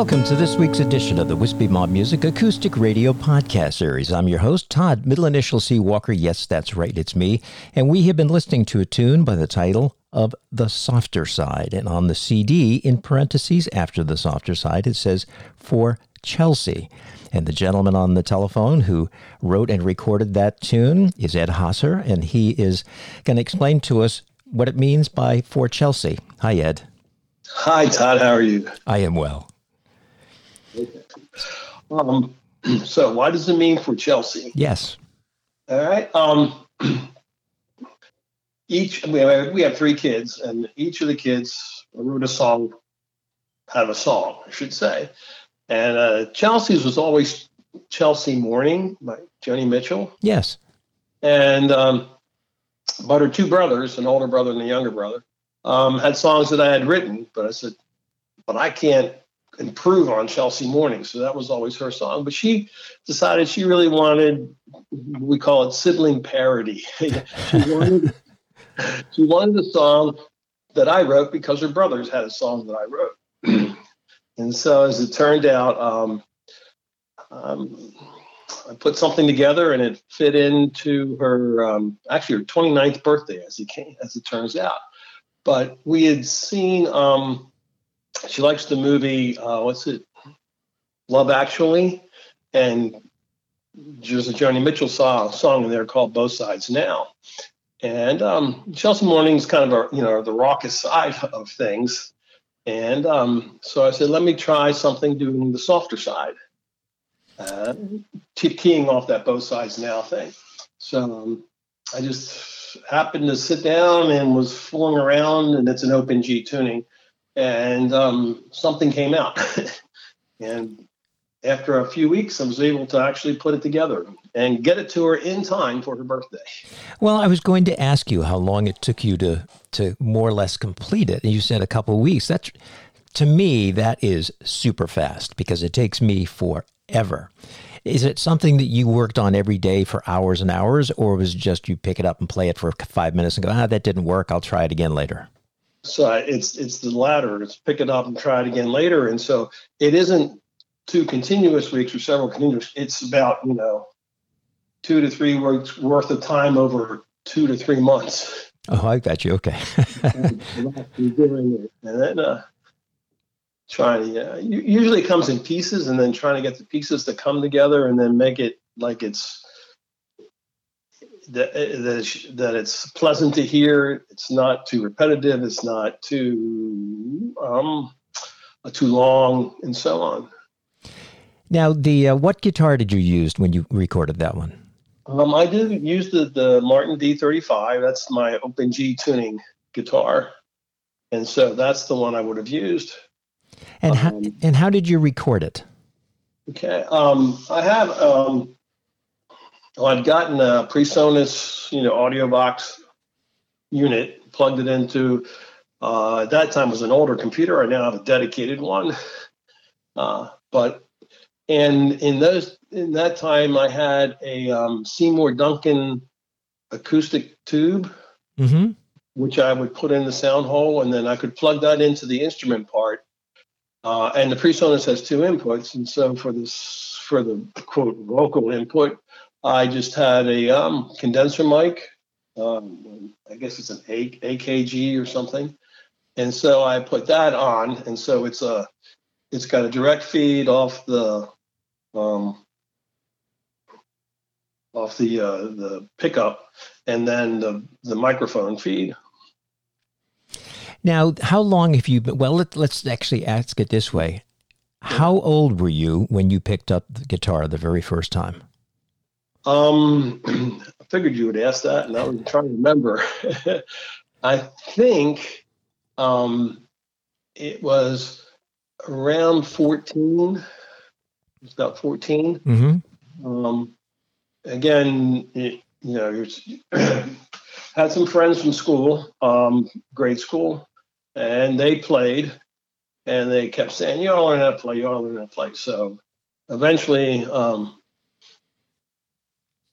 Welcome to this week's edition of the Wispy Mob Music Acoustic Radio Podcast Series. I'm your host, Todd, middle initial C. Walker. Yes, that's right, it's me. And we have been listening to a tune by the title of The Softer Side. And on the CD, in parentheses after the softer side, it says, For Chelsea. And the gentleman on the telephone who wrote and recorded that tune is Ed Hosser, and he is going to explain to us what it means by For Chelsea. Hi, Ed. Hi, Todd. How are you? I am well. Um, so, what does it mean for Chelsea? Yes. All right. Um, each we have, we have three kids, and each of the kids wrote a song of a song, I should say. And uh, Chelsea's was always Chelsea Morning by Joni Mitchell. Yes. And um, but her two brothers, an older brother and a younger brother, um, had songs that I had written, but I said, but I can't improve on Chelsea Morning. So that was always her song. But she decided she really wanted, we call it sibling parody. she wanted, she wanted a song that I wrote because her brothers had a song that I wrote. and so as it turned out, um, um, I put something together and it fit into her, um, actually her 29th birthday as it came, as it turns out. But we had seen, um, she likes the movie. Uh, what's it? Love Actually, and there's a Joni Mitchell song, song in there called "Both Sides Now." And um, Chelsea Morning's kind of a you know the raucous side of things, and um, so I said, let me try something doing the softer side, uh, keying off that "Both Sides Now" thing. So um, I just happened to sit down and was fooling around, and it's an open G tuning and um, something came out. and after a few weeks, I was able to actually put it together and get it to her in time for her birthday. Well, I was going to ask you how long it took you to to more or less complete it. And you said a couple of weeks. That's to me that is super fast because it takes me forever. Is it something that you worked on every day for hours and hours, or was it just you pick it up and play it for five minutes and go, ah, that didn't work. I'll try it again later. So it's it's the latter. It's pick it up and try it again later. And so it isn't two continuous weeks or several continuous. It's about you know two to three weeks worth of time over two to three months. Oh, I got you. Okay. doing it, and then uh, trying to. Uh, usually it comes in pieces, and then trying to get the pieces to come together, and then make it like it's that, that, that it's pleasant to hear. It's not too repetitive. It's not too um, too long, and so on. Now, the uh, what guitar did you use when you recorded that one? Um, I did use the the Martin D35. That's my open G tuning guitar, and so that's the one I would have used. And how um, and how did you record it? Okay, um, I have um, well, I'd gotten a PreSonus, you know, audio box unit, plugged it into. Uh, at that time was an older computer. I now have a dedicated one. Uh, but and in those in that time, I had a um, Seymour Duncan acoustic tube, mm-hmm. which I would put in the sound hole, and then I could plug that into the instrument part. Uh, and the PreSonus has two inputs, and so for this for the quote vocal input, I just had a um, condenser mic. Um, I guess it's an AKG or something, and so I put that on, and so it's a it's got a direct feed off the um, off the uh, the pickup, and then the the microphone feed. Now, how long have you been? Well, let, let's actually ask it this way: How old were you when you picked up the guitar the very first time? Um, I figured you would ask that, and I was trying to remember. I think um, it was around 14. It was about 14. Mm-hmm. Um, again, it, you know, you had some friends from school, um, grade school, and they played, and they kept saying, "You all learn how to play. You all learn how to play." So eventually, um,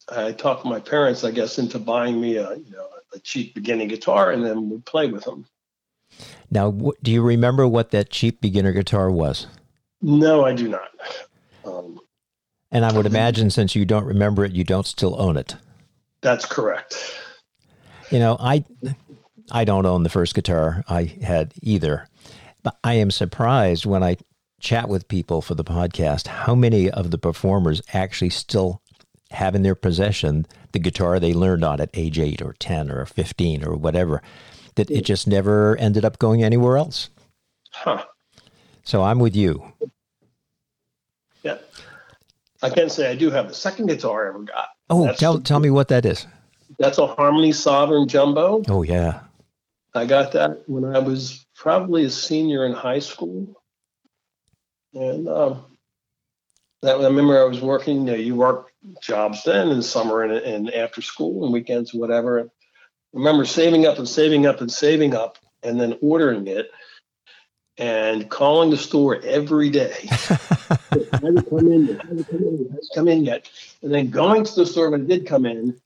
I talked my parents, I guess, into buying me a you know a cheap beginning guitar, and then we'd play with them. Now, do you remember what that cheap beginner guitar was? No, I do not. Um, and I would imagine since you don't remember it, you don't still own it. That's correct. You know, I I don't own the first guitar I had either. But I am surprised when I chat with people for the podcast how many of the performers actually still have in their possession the guitar they learned on at age 8 or 10 or 15 or whatever that it just never ended up going anywhere else. Huh. So I'm with you. Yeah. I can say I do have the second guitar I ever got. Oh, that's tell, the, tell me what that is. That's a Harmony Sovereign Jumbo. Oh, yeah. I got that when I was probably a senior in high school. And um, that I remember I was working, you, know, you work jobs then in summer and, and after school and weekends, whatever. I remember saving up and saving up and saving up and then ordering it and calling the store every day. hasn't come in yet. Hasn't come in yet. Hasn't come in yet. And then going to the store when it did come in,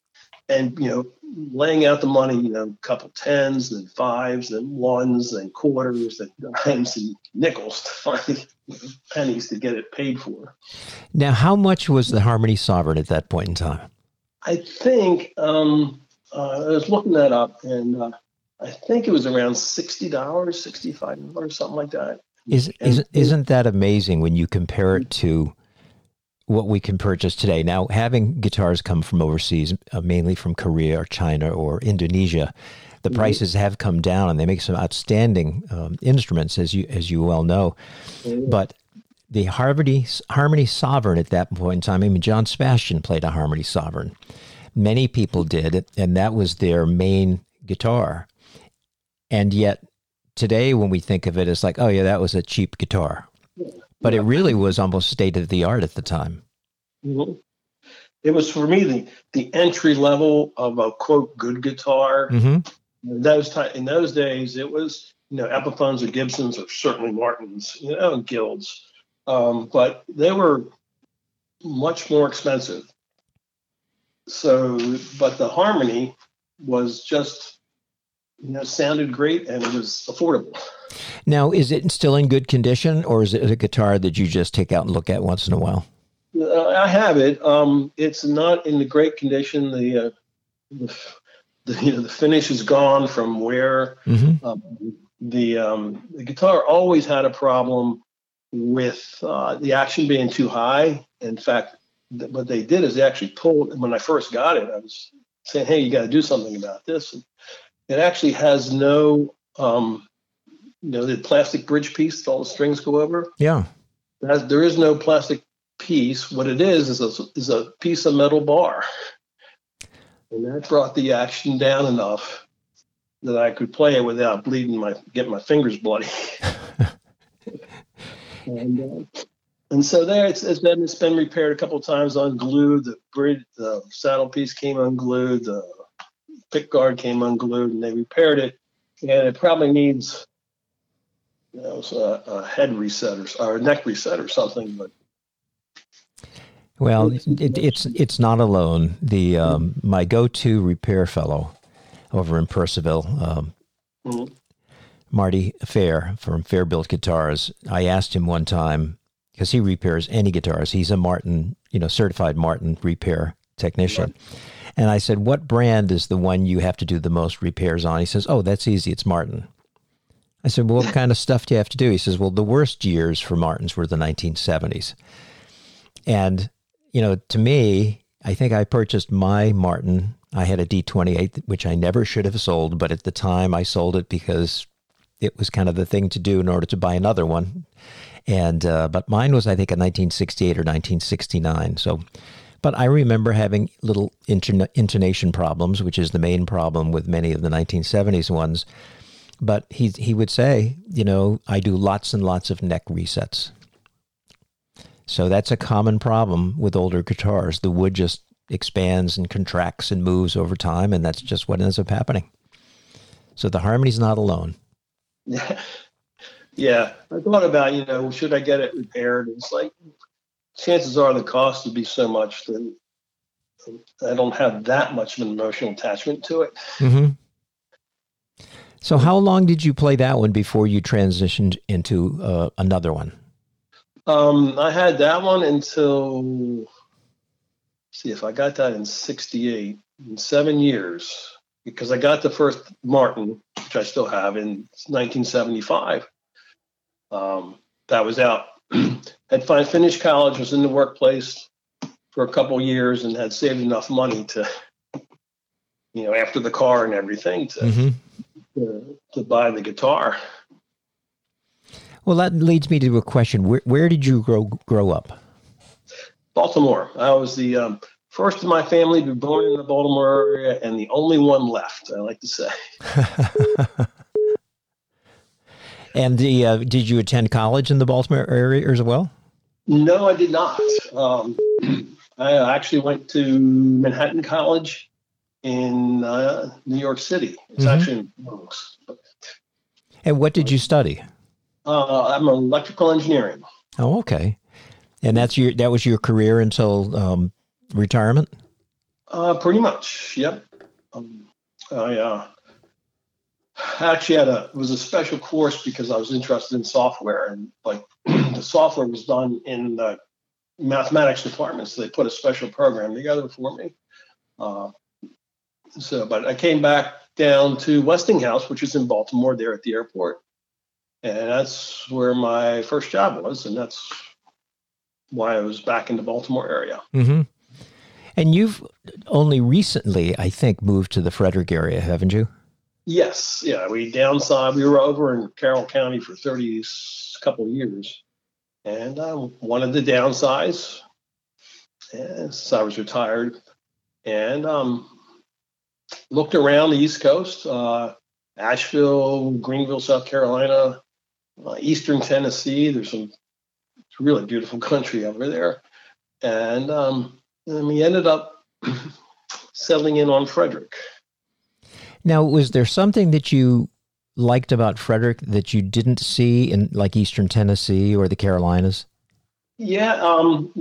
and you know, laying out the money, you know, a couple tens, then fives, then ones, then quarters, then dimes and nickels to find pennies to get it paid for. Now, how much was the Harmony Sovereign at that point in time? I think um, uh, I was looking that up, and uh, I think it was around sixty dollars, sixty-five dollars, something like that. Is isn't isn't that amazing when you compare it to what we can purchase today? Now, having guitars come from overseas, uh, mainly from Korea or China or Indonesia, the mm-hmm. prices have come down, and they make some outstanding um, instruments, as you as you well know. Mm-hmm. But the Harmony Harmony Sovereign at that point in time, I mean, John Sebastian played a Harmony Sovereign. Many people did, and that was their main guitar. And yet today, when we think of it, it's like, oh, yeah, that was a cheap guitar. But it really was almost state of the art at the time. Mm-hmm. It was for me the, the entry level of a quote good guitar. Mm-hmm. In those time, in those days, it was you know Epiphones or Gibsons or certainly Martins, you know, Guilds, um, but they were much more expensive. So, but the harmony was just you know, sounded great and it was affordable. Now, is it still in good condition, or is it a guitar that you just take out and look at once in a while? Uh, I have it. Um, it's not in the great condition. The, uh, the, the, you know, the finish is gone from where Mm-hmm. Um, the um, the guitar always had a problem with uh, the action being too high. In fact, th- what they did is they actually told when I first got it, I was saying, "Hey, you got to do something about this." And it actually has no, um, you know, the plastic bridge piece that all the strings go over. Yeah. Has, there is no plastic piece. What it is is a, is a piece of metal bar. And that brought the action down enough that I could play it without bleeding my, getting my fingers bloody. and, uh, and so there, it's, it's been it's been repaired a couple of times, unglued. The bridge, the saddle piece came unglued. The pick guard came unglued and they repaired it. And it probably needs you know, a, a head reset or, or, a neck reset or something. But well, it, it's it's not alone. The um, my go-to repair fellow over in Percival, um, mm-hmm. Marty Fair from Fair Built Guitars. I asked him one time because he repairs any guitars. He's a Martin, you know, certified Martin repair technician. Right. And I said, What brand is the one you have to do the most repairs on? He says, Oh, that's easy. It's Martin. I said, Well, what kind of stuff do you have to do? He says, Well, the worst years for Martins were the 1970s. And, you know, to me, I think I purchased my Martin. I had a D28, which I never should have sold, but at the time I sold it because it was kind of the thing to do in order to buy another one. And, uh, but mine was, I think, a 1968 or 1969. So, but I remember having little intonation problems, which is the main problem with many of the 1970s ones. But he, he would say, you know, I do lots and lots of neck resets. So that's a common problem with older guitars. The wood just expands and contracts and moves over time, and that's just what ends up happening. So the harmony's not alone. Yeah. Yeah. I thought about, you know, should I get it repaired? It's like chances are the cost would be so much that I don't have that much of an emotional attachment to it. Mm-hmm. So, how long did you play that one before you transitioned into uh, another one? Um, I had that one until see if I got that in '68, in seven years, because I got the first Martin, which I still have, in 1975. Um, that was out. had finished college, was in the workplace for a couple years, and had saved enough money to, you know, after the car and everything, to mm-hmm. to, to buy the guitar. Well, that leads me to a question. Where, where did you grow grow up? Baltimore. I was the um, first in my family to be born in the Baltimore area and the only one left, I like to say. and the, uh, did you attend college in the Baltimore area as well? No, I did not. Um, I actually went to Manhattan College in uh, New York City. It's mm-hmm. actually in Bronx. And what did you study? Uh, I'm electrical engineering. Oh, okay. And that's your that was your career until um, retirement. Uh, pretty much. Yep. Um, I uh, actually had a it was a special course because I was interested in software and like the software was done in the mathematics department, so they put a special program together for me. Uh, so, but I came back down to Westinghouse, which is in Baltimore, there at the airport, and that's where my first job was, and that's why I was back in the Baltimore area. Mm-hmm. And you've only recently, I think, moved to the Frederick area, haven't you? Yes. Yeah. We downsized. We were over in Carroll County for 30 couple years and um, wanted to downsize. And since I was retired and um, looked around the East Coast, uh, Asheville, Greenville, South Carolina, uh, Eastern Tennessee. There's some really beautiful country over there. And, um, and we ended up settling in on Frederick. Now, was there something that you liked about Frederick that you didn't see in like Eastern Tennessee or the Carolinas? Yeah, um,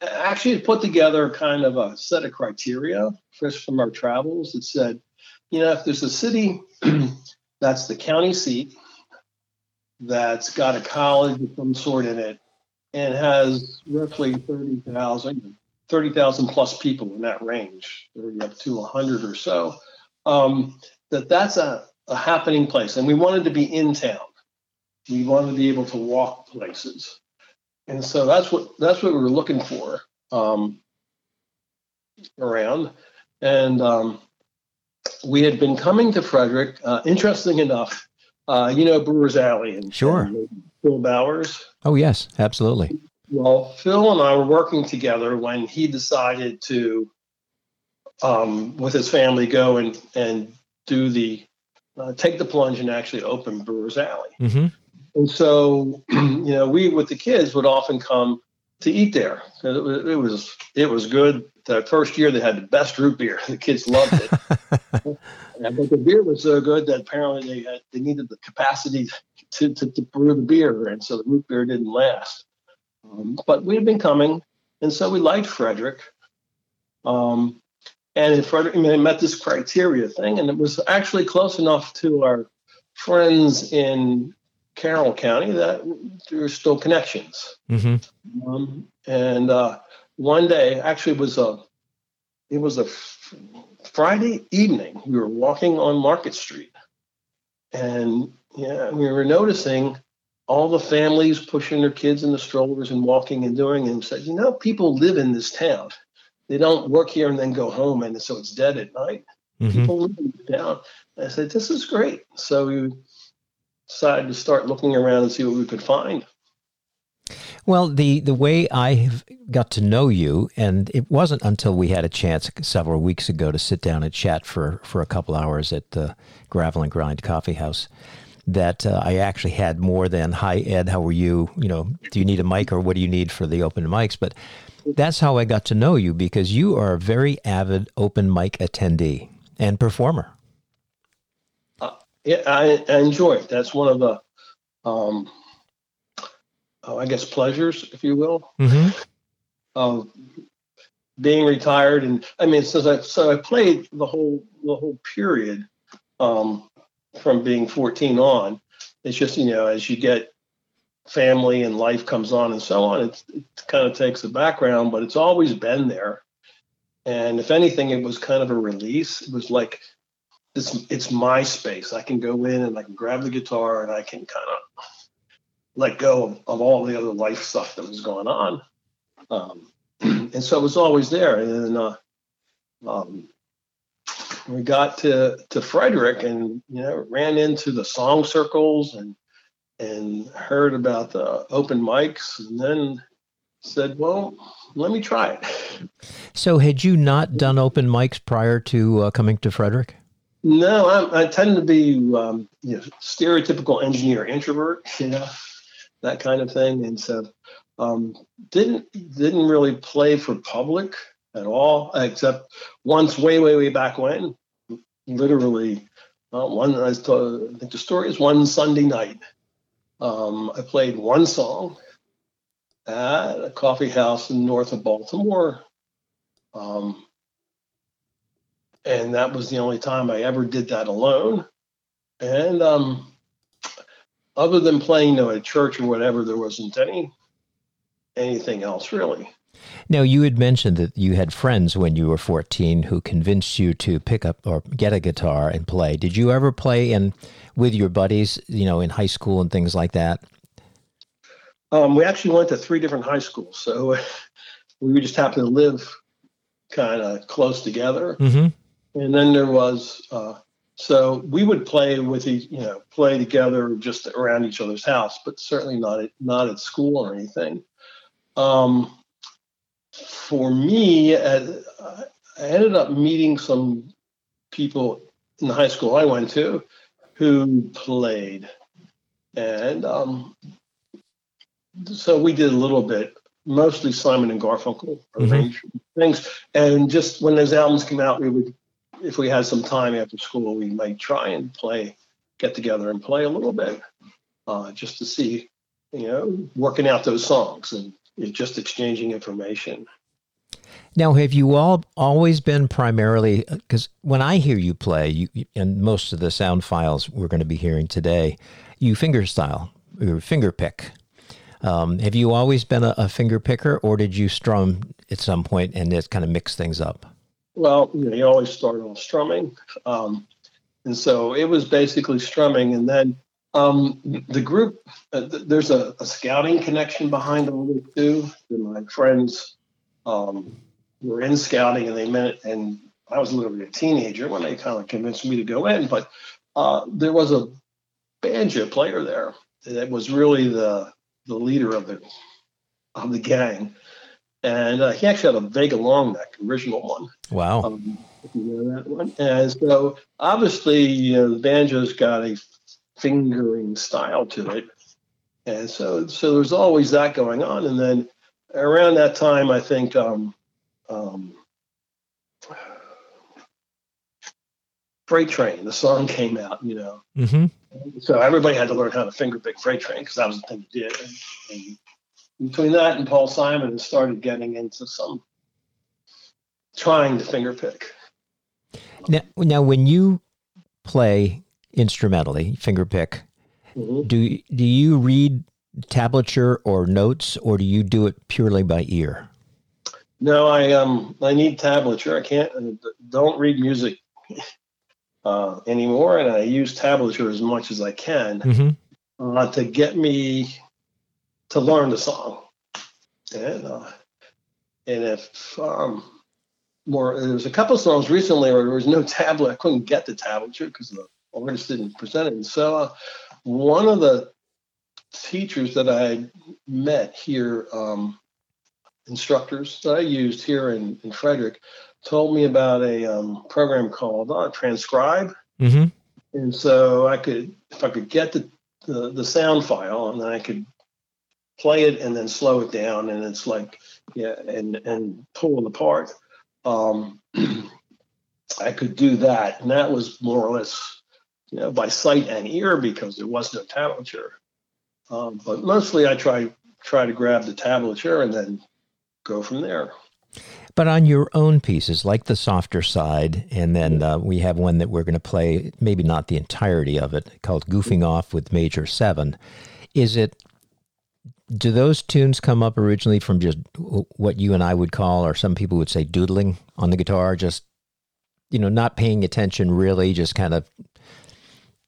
actually, put together kind of a set of criteria first from our travels that said, you know, if there's a city that's the county seat, that's got a college of some sort in it, and has roughly 30,000 30, plus people in that range, 30 up to 100 or so, um, that that's a, a happening place. And we wanted to be in town. We wanted to be able to walk places. And so that's what that's what we were looking for um, around. And um, we had been coming to Frederick. Uh, interesting enough, uh, you know Brewers Alley and sure. And Phil Bowers. Oh yes, absolutely. Well, Phil and I were working together when he decided to, um, with his family, go and and do the uh, take the plunge and actually open Brewers Alley. Mm-hmm. And so, you know, we with the kids would often come to eat there. It was, it was it was good. The first year they had the best root beer. The kids loved it. but the beer was so good that apparently they had, they needed the capacity to, to, to brew the beer, and so the root beer didn't last. Um, but we had been coming, and so we liked Frederick. Um, and in Frederick, I mean, met this criteria thing, and it was actually close enough to our friends in Carroll County that there's still connections. Mm-hmm. Um, and uh, one day, actually, it was a it was a f- Friday evening. We were walking on Market Street, and yeah, we were noticing all the families pushing their kids in the strollers and walking and doing and said, you know, people live in this town. They don't work here and then go home and so it's dead at night. Mm-hmm. People live in the town. I said, this is great. So we decided to start looking around and see what we could find. Well, the, the way I have got to know you, and it wasn't until we had a chance several weeks ago to sit down and chat for, for a couple hours at the Gravel and Grind Coffee House, that uh, I actually had more than "Hi Ed, how are you?" You know, do you need a mic or what do you need for the open mics? But that's how I got to know you because you are a very avid open mic attendee and performer. Yeah, I, I, enjoy it. That's one of the, um, oh, I guess, pleasures, if you will, mm-hmm. of being retired. And I mean, since I so I played the whole the whole period. Um, from being 14 on. It's just, you know, as you get family and life comes on and so on, it, it kind of takes a background, but it's always been there. And if anything, it was kind of a release. It was like this it's my space. I can go in and I can grab the guitar and I can kind of let go of, of all the other life stuff that was going on. Um, and so it was always there. And then uh, um, we got to to Frederick and you know ran into the song circles and and heard about the open mics and then said, well, let me try it. So, had you not done open mics prior to uh, coming to Frederick? No, I, I tend to be um, you know, stereotypical engineer introvert, you know, that kind of thing, and so um, didn't didn't really play for public at all, except once way way way back when, literally uh, one. I, told, I think the story is one Sunday night. Um, I played one song at a coffee house in north of Baltimore. Um, and that was the only time I ever did that alone. And um, other than playing you know, at church or whatever, there wasn't any anything else really. Now, you had mentioned that you had friends when you were 14 who convinced you to pick up or get a guitar and play. Did you ever play in with your buddies, you know, in high school and things like that? Um, we actually went to three different high schools, so we just happened to live kind of close together. Mm-hmm. And then there was, uh, so we would play with each, you know, play together just around each other's house, but certainly not at, not at school or anything. Um, for me, uh, I ended up meeting some people in the high school I went to who played, and um, so we did a little bit, mostly Simon and Garfunkel mm-hmm. things. And just when those albums came out, we would, if we had some time after school, we might try and play, get together and play a little bit, uh, just to see, you know, working out those songs and just exchanging information. Now, have you all always been primarily because when I hear you play, you and most of the sound files we're going to be hearing today, you finger style or finger pick. Um, have you always been a, a, finger picker, or did you strum at some point and just kind of mix things up? Well, you, know, you always start off strumming, um, and so it was basically strumming, and then um, the group. Uh, th- there's a, a, scouting connection behind all this too. And My friends um, were in scouting, and they met, and I was literally a teenager when they kind of convinced me to go in. But uh, there was a banjo player there that was really the the leader of the of the gang, and uh, he actually had a Vega long neck, original one. Wow. Um, you know that one. And so obviously, you know, the banjo's got a fingering style to it, and so so there's always that going on. And then around that time, I think. Um, um, Freight Train, the song came out, you know. Mm-hmm. So everybody had to learn how to finger pick Freight Train because that was the thing you did. And, and between that and Paul Simon, started getting into some trying to finger pick. Now, now when you play instrumentally, finger pick, mm-hmm. do do you read tablature or notes, or do you do it purely by ear? No, I um I need tablature. I can't. Don't read music uh, anymore, and I use tablature as much as I can mm-hmm. uh, to get me to learn the song. And uh, and if um, more, there was a couple songs recently where there was no tablet. I couldn't get the tablature because the artist didn't present it. And so uh, one of the teachers that I met here, um, instructors that I used here in, in Frederick, told me about a um, program called uh, Transcribe, mm-hmm. and so I could, if I could get the, the, the sound file, and then I could play it and then slow it down, and it's like yeah, and and pull it apart. Um, I could do that, and that was more or less, you know, by sight and ear because there was no tablature. Um, but mostly, I try try to grab the tablature and then go from there. But on your own pieces, like the softer side, and then uh, we have one that we're going to play, maybe not the entirety of it, called Goofing Off with Major Seven. Is it do those tunes come up originally from just what you and I would call, or some people would say, doodling on the guitar? Just you know, not paying attention really, just kind of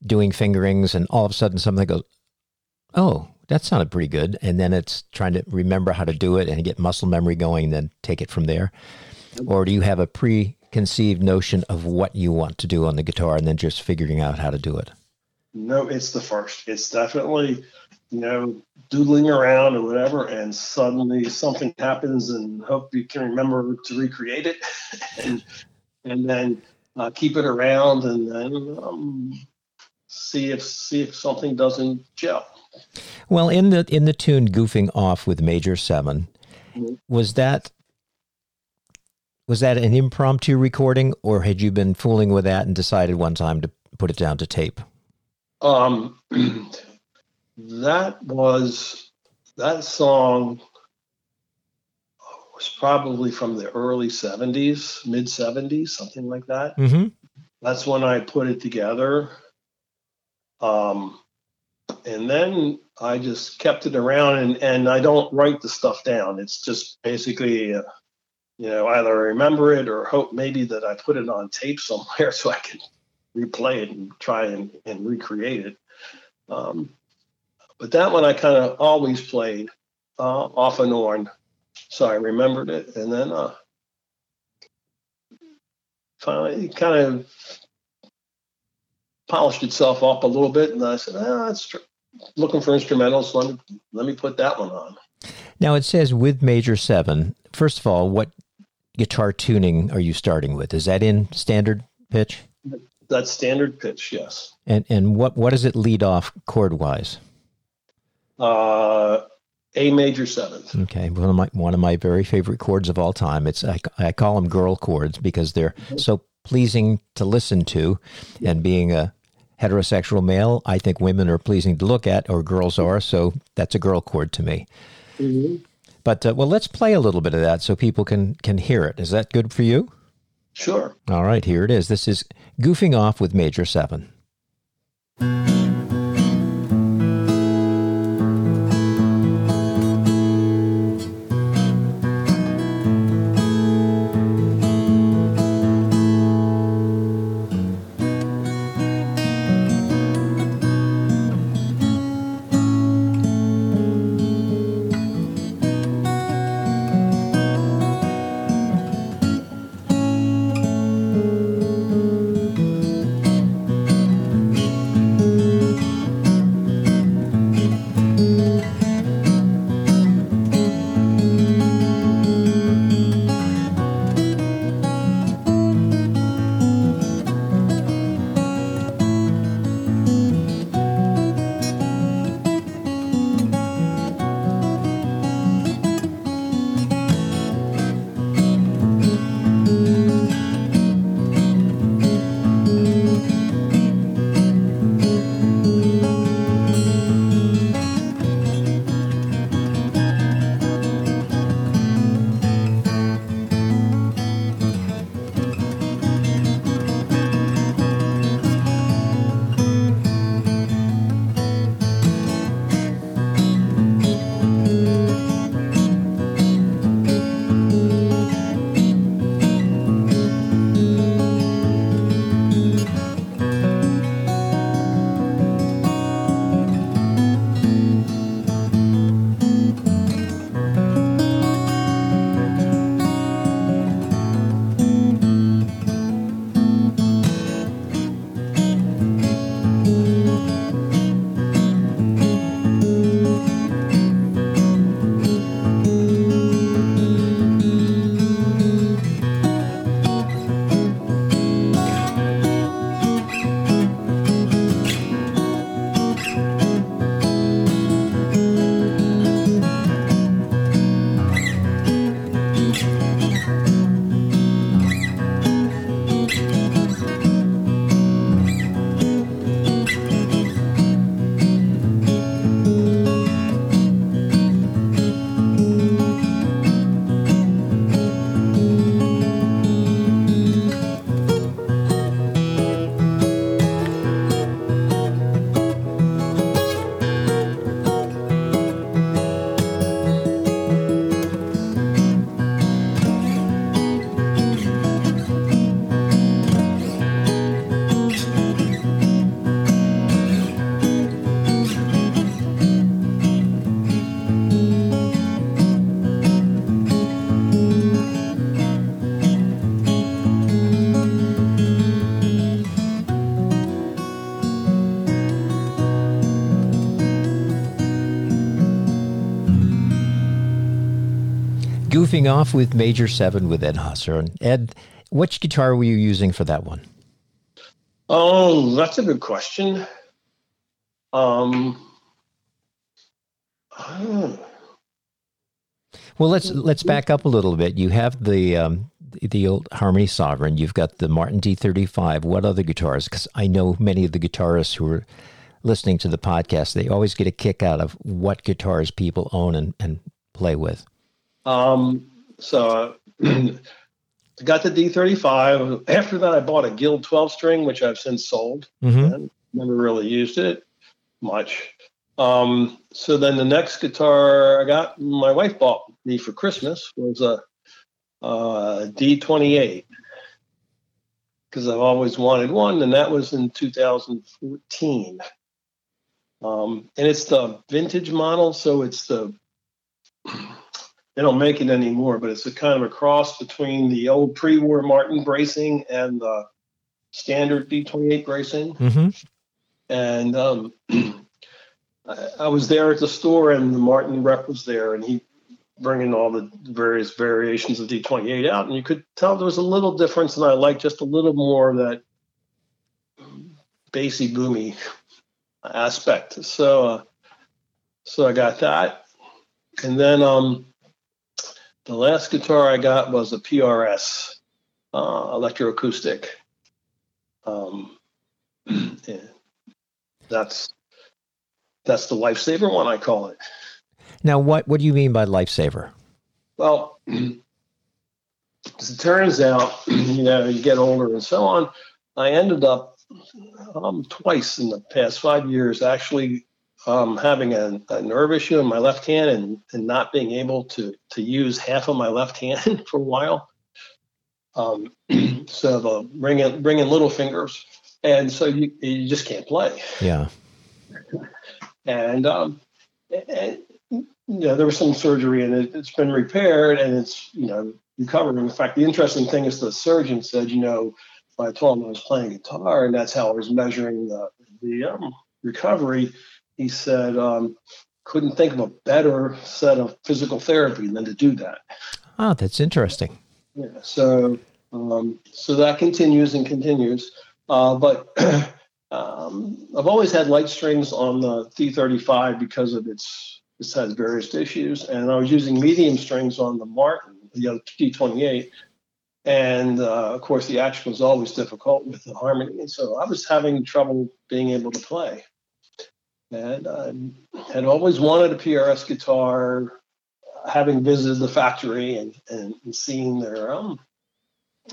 doing fingerings, and all of a sudden something goes, "Oh, that sounded pretty good," and then it's trying to remember how to do it and get muscle memory going, and then take it from there. Or do you have a preconceived notion of what you want to do on the guitar, and then just figuring out how to do it? No, it's the first. It's definitely you know, doodling around or whatever, and suddenly something happens, and hope you can remember to recreate it, and and then uh, keep it around, and then um, see if see if something doesn't gel. Well, in the in the tune "Goofing Off" with Major 7 mm-hmm. was that was that an impromptu recording, or had you been fooling with that and decided one time to put it down to tape? Um. that was that song was probably from the early 70s mid 70s something like that. Mm-hmm. that's when i put it together. Um, and then i just kept it around and, and i don't write the stuff down. It's just basically uh, you know either remember it or hope maybe that i put it on tape somewhere so i can replay it and try and, and recreate it. Um, but that one I kind of always played uh, off and on, so I remembered it, and then uh, finally kind of polished itself up a little bit, and I said, "Ah, that's tr- looking for instrumentals. Let me let me put that one on." Now it says with major seven. First of all, what guitar tuning are you starting with? Is that in standard pitch? That's standard pitch, yes. And and what what does it lead off chord wise? Uh, a major seventh. Okay, one of my one of my very favorite chords of all time. It's I, I call them girl chords because they're mm-hmm. so pleasing to listen to, and being a heterosexual male, I think women are pleasing to look at, or girls are. So that's a girl chord to me. Mm-hmm. But uh, well, let's play a little bit of that so people can can hear it. Is that good for you? Sure. All right, here it is. This is goofing off with major seven. Riffing off with Major Seven with Ed Hosser. And Ed, which guitar were you using for that one? Oh, that's a good question. Um, well, let's let's back up a little bit. You have the um, the old Harmony Sovereign. You've got the Martin D35. What other guitars? Because I know many of the guitarists who are listening to the podcast. They always get a kick out of what guitars people own and, and play with. Um, so I got the D35. After that, I bought a Guild 12 string, which I've since sold. Mm-hmm. never really used it much. Um, so then the next guitar I got, my wife bought me for Christmas was a uh, D28 because I've always wanted one, and that was in 2014. Um, and it's the vintage model, so it's the they don't make it anymore, but it's a kind of a cross between the old pre-war Martin bracing and the standard D28 bracing. Mm-hmm. And um, I, I was there at the store, and the Martin rep was there, and he bringing all the various variations of D28 out, and you could tell there was a little difference, and I liked just a little more of that bassy, boomy aspect. So, uh, so I got that, and then um, the last guitar I got was a PRS uh, electroacoustic. Um, that's that's the lifesaver one I call it. Now, what what do you mean by lifesaver? Well, as it turns out, you know, you get older and so on. I ended up um, twice in the past five years actually um, having a, a, nerve issue in my left hand and, and not being able to to use half of my left hand for a while. Um, so the bringing bringing little fingers, and so you you just can't play. Yeah. and um, and, you know, there was some surgery and it, has been repaired and it's, you know, recovered. In fact, the interesting thing is the surgeon said, you know, I told him I was playing guitar and that's how I was measuring the, the um, recovery. He said, um, couldn't think of a better set of physical therapy than to do that. Oh, that's interesting. Yeah. So, um, so that continues and continues. Uh, but um, I've always had light strings on the D35 because of its this has various issues, and I was using medium strings on the Martin, the D28. and uh, of course the action was always difficult with the harmony, and so I was having trouble being able to play. And I had always wanted a PRS guitar, having visited the factory and, and, and seeing their um,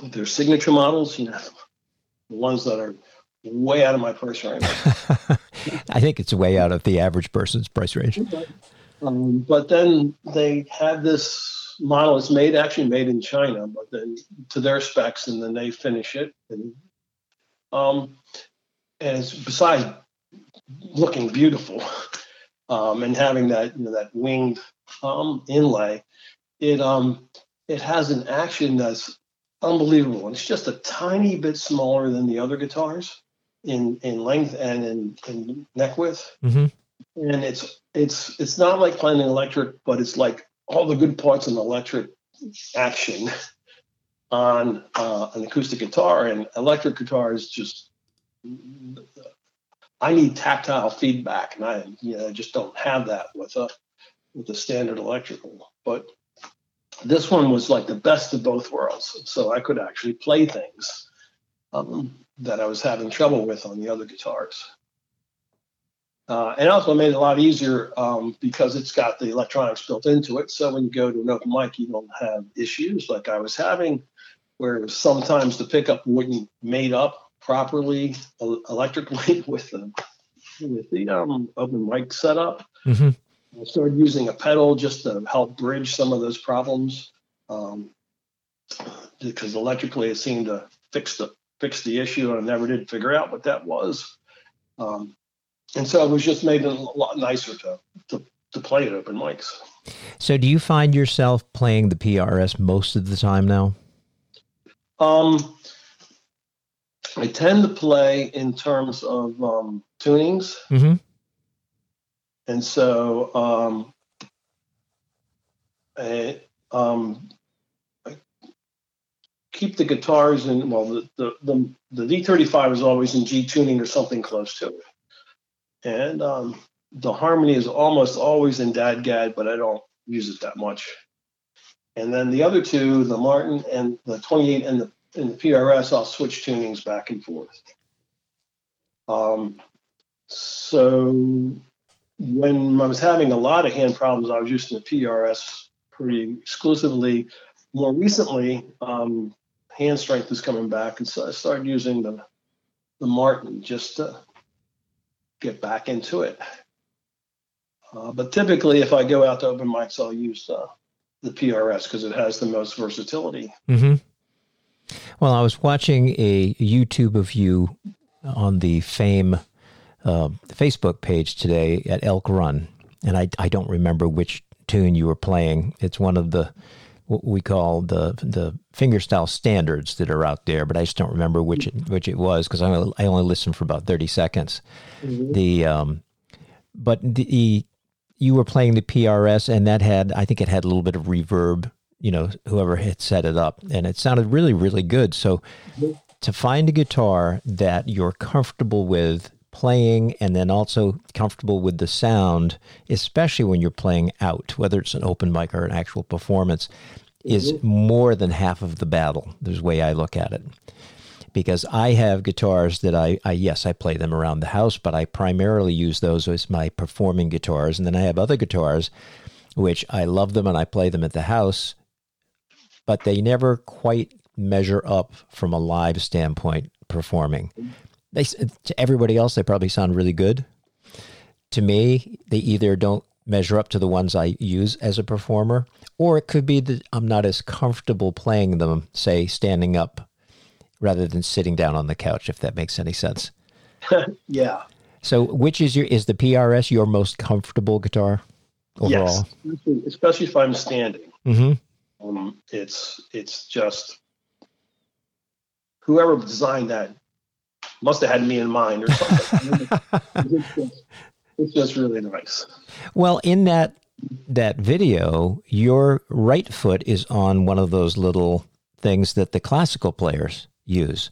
their signature models, you know, the ones that are way out of my price range. I think it's way out of the average person's price range. Um, but then they had this model. It's made actually made in China, but then to their specs, and then they finish it. And um, and it's besides looking beautiful um, and having that you know, that winged um, inlay, it um it has an action that's unbelievable. And it's just a tiny bit smaller than the other guitars in in length and in, in neck width. Mm-hmm. And it's it's it's not like playing an electric, but it's like all the good parts of an electric action on uh, an acoustic guitar. And electric guitar is just I need tactile feedback, and I you know just don't have that with a with a standard electrical. But this one was like the best of both worlds, so I could actually play things. Um, that I was having trouble with on the other guitars. Uh, and also made it a lot easier um, because it's got the electronics built into it. So when you go to an open mic, you don't have issues like I was having, where sometimes the pickup wouldn't mate up properly electrically with the with the um, open mic setup. Mm-hmm. I started using a pedal just to help bridge some of those problems um, because electrically it seemed to fix the fix the issue, and I never did figure out what that was. Um, and so it was just made it a lot nicer to, to, to play at open mics. So, do you find yourself playing the PRS most of the time now? Um, I tend to play in terms of um, tunings. Mm-hmm. And so um, I, um, keep the guitars in well the the the, the D35 is always in G tuning or something close to it, and um, the harmony is almost always in DADGAD, but I don't use it that much. And then the other two, the Martin and the 28 and the and the PRS, I'll switch tunings back and forth. Um, so when I was having a lot of hand problems, I was using the PRS pretty exclusively. More recently, um, hand strength is coming back, and so I started using the the Martin just to get back into it. Uh, but typically, if I go out to open mics, I'll use uh, the PRS because it has the most versatility. Mm-hmm. Well, I was watching a YouTube of you on the Fame uh, Facebook page today at Elk Run, and I, I don't remember which tune you were playing. It's one of the what we call the the fingerstyle standards that are out there, but I just don't remember which it, which it was because I only, I only listened for about thirty seconds. Mm-hmm. The um, but the you were playing the PRS, and that had I think it had a little bit of reverb. You know, whoever had set it up, and it sounded really really good. So. To find a guitar that you're comfortable with playing and then also comfortable with the sound, especially when you're playing out, whether it's an open mic or an actual performance, is mm-hmm. more than half of the battle. There's the way I look at it. Because I have guitars that I, I, yes, I play them around the house, but I primarily use those as my performing guitars. And then I have other guitars, which I love them and I play them at the house, but they never quite measure up from a live standpoint performing they to everybody else they probably sound really good. To me, they either don't measure up to the ones I use as a performer, or it could be that I'm not as comfortable playing them, say standing up rather than sitting down on the couch, if that makes any sense. yeah. So, which is your is the PRS your most comfortable guitar overall? Yes, especially if I'm standing. Mm-hmm. Um, it's it's just whoever designed that must have had me in mind or something. it's, just, it's just really nice. Well, in that that video, your right foot is on one of those little things that the classical players use.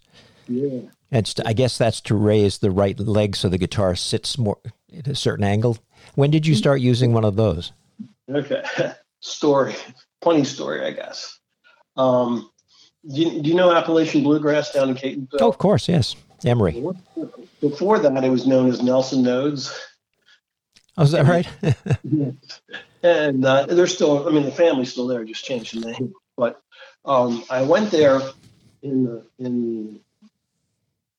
Yeah. And I guess that's to raise the right leg so the guitar sits more at a certain angle. When did you start using one of those? Okay. story. Funny story, I guess. Um, do, you, do you know Appalachian Bluegrass down in Catonsville? Oh, of course, yes. Emery. Before that, it was known as Nelson Nodes. Oh, is that right? and uh, they're still, I mean, the family's still there, just changed the name. But um, I went there in the in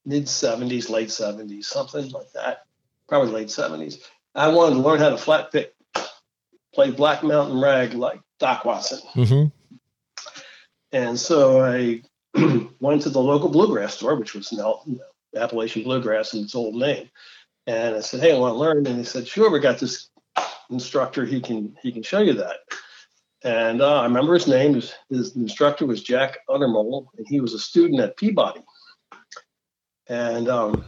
mid 70s, late 70s, something like that, probably late 70s. I wanted to learn how to flat pick, play Black Mountain Rag like Doc Watson. Mm-hmm. And so I went to the local bluegrass store, which was now Appalachian Bluegrass in its old name. And I said, "Hey, I want to learn." And he said, "Sure, we got this instructor. He can he can show you that." And uh, I remember his name. His, his instructor was Jack Undermole, and he was a student at Peabody. And um,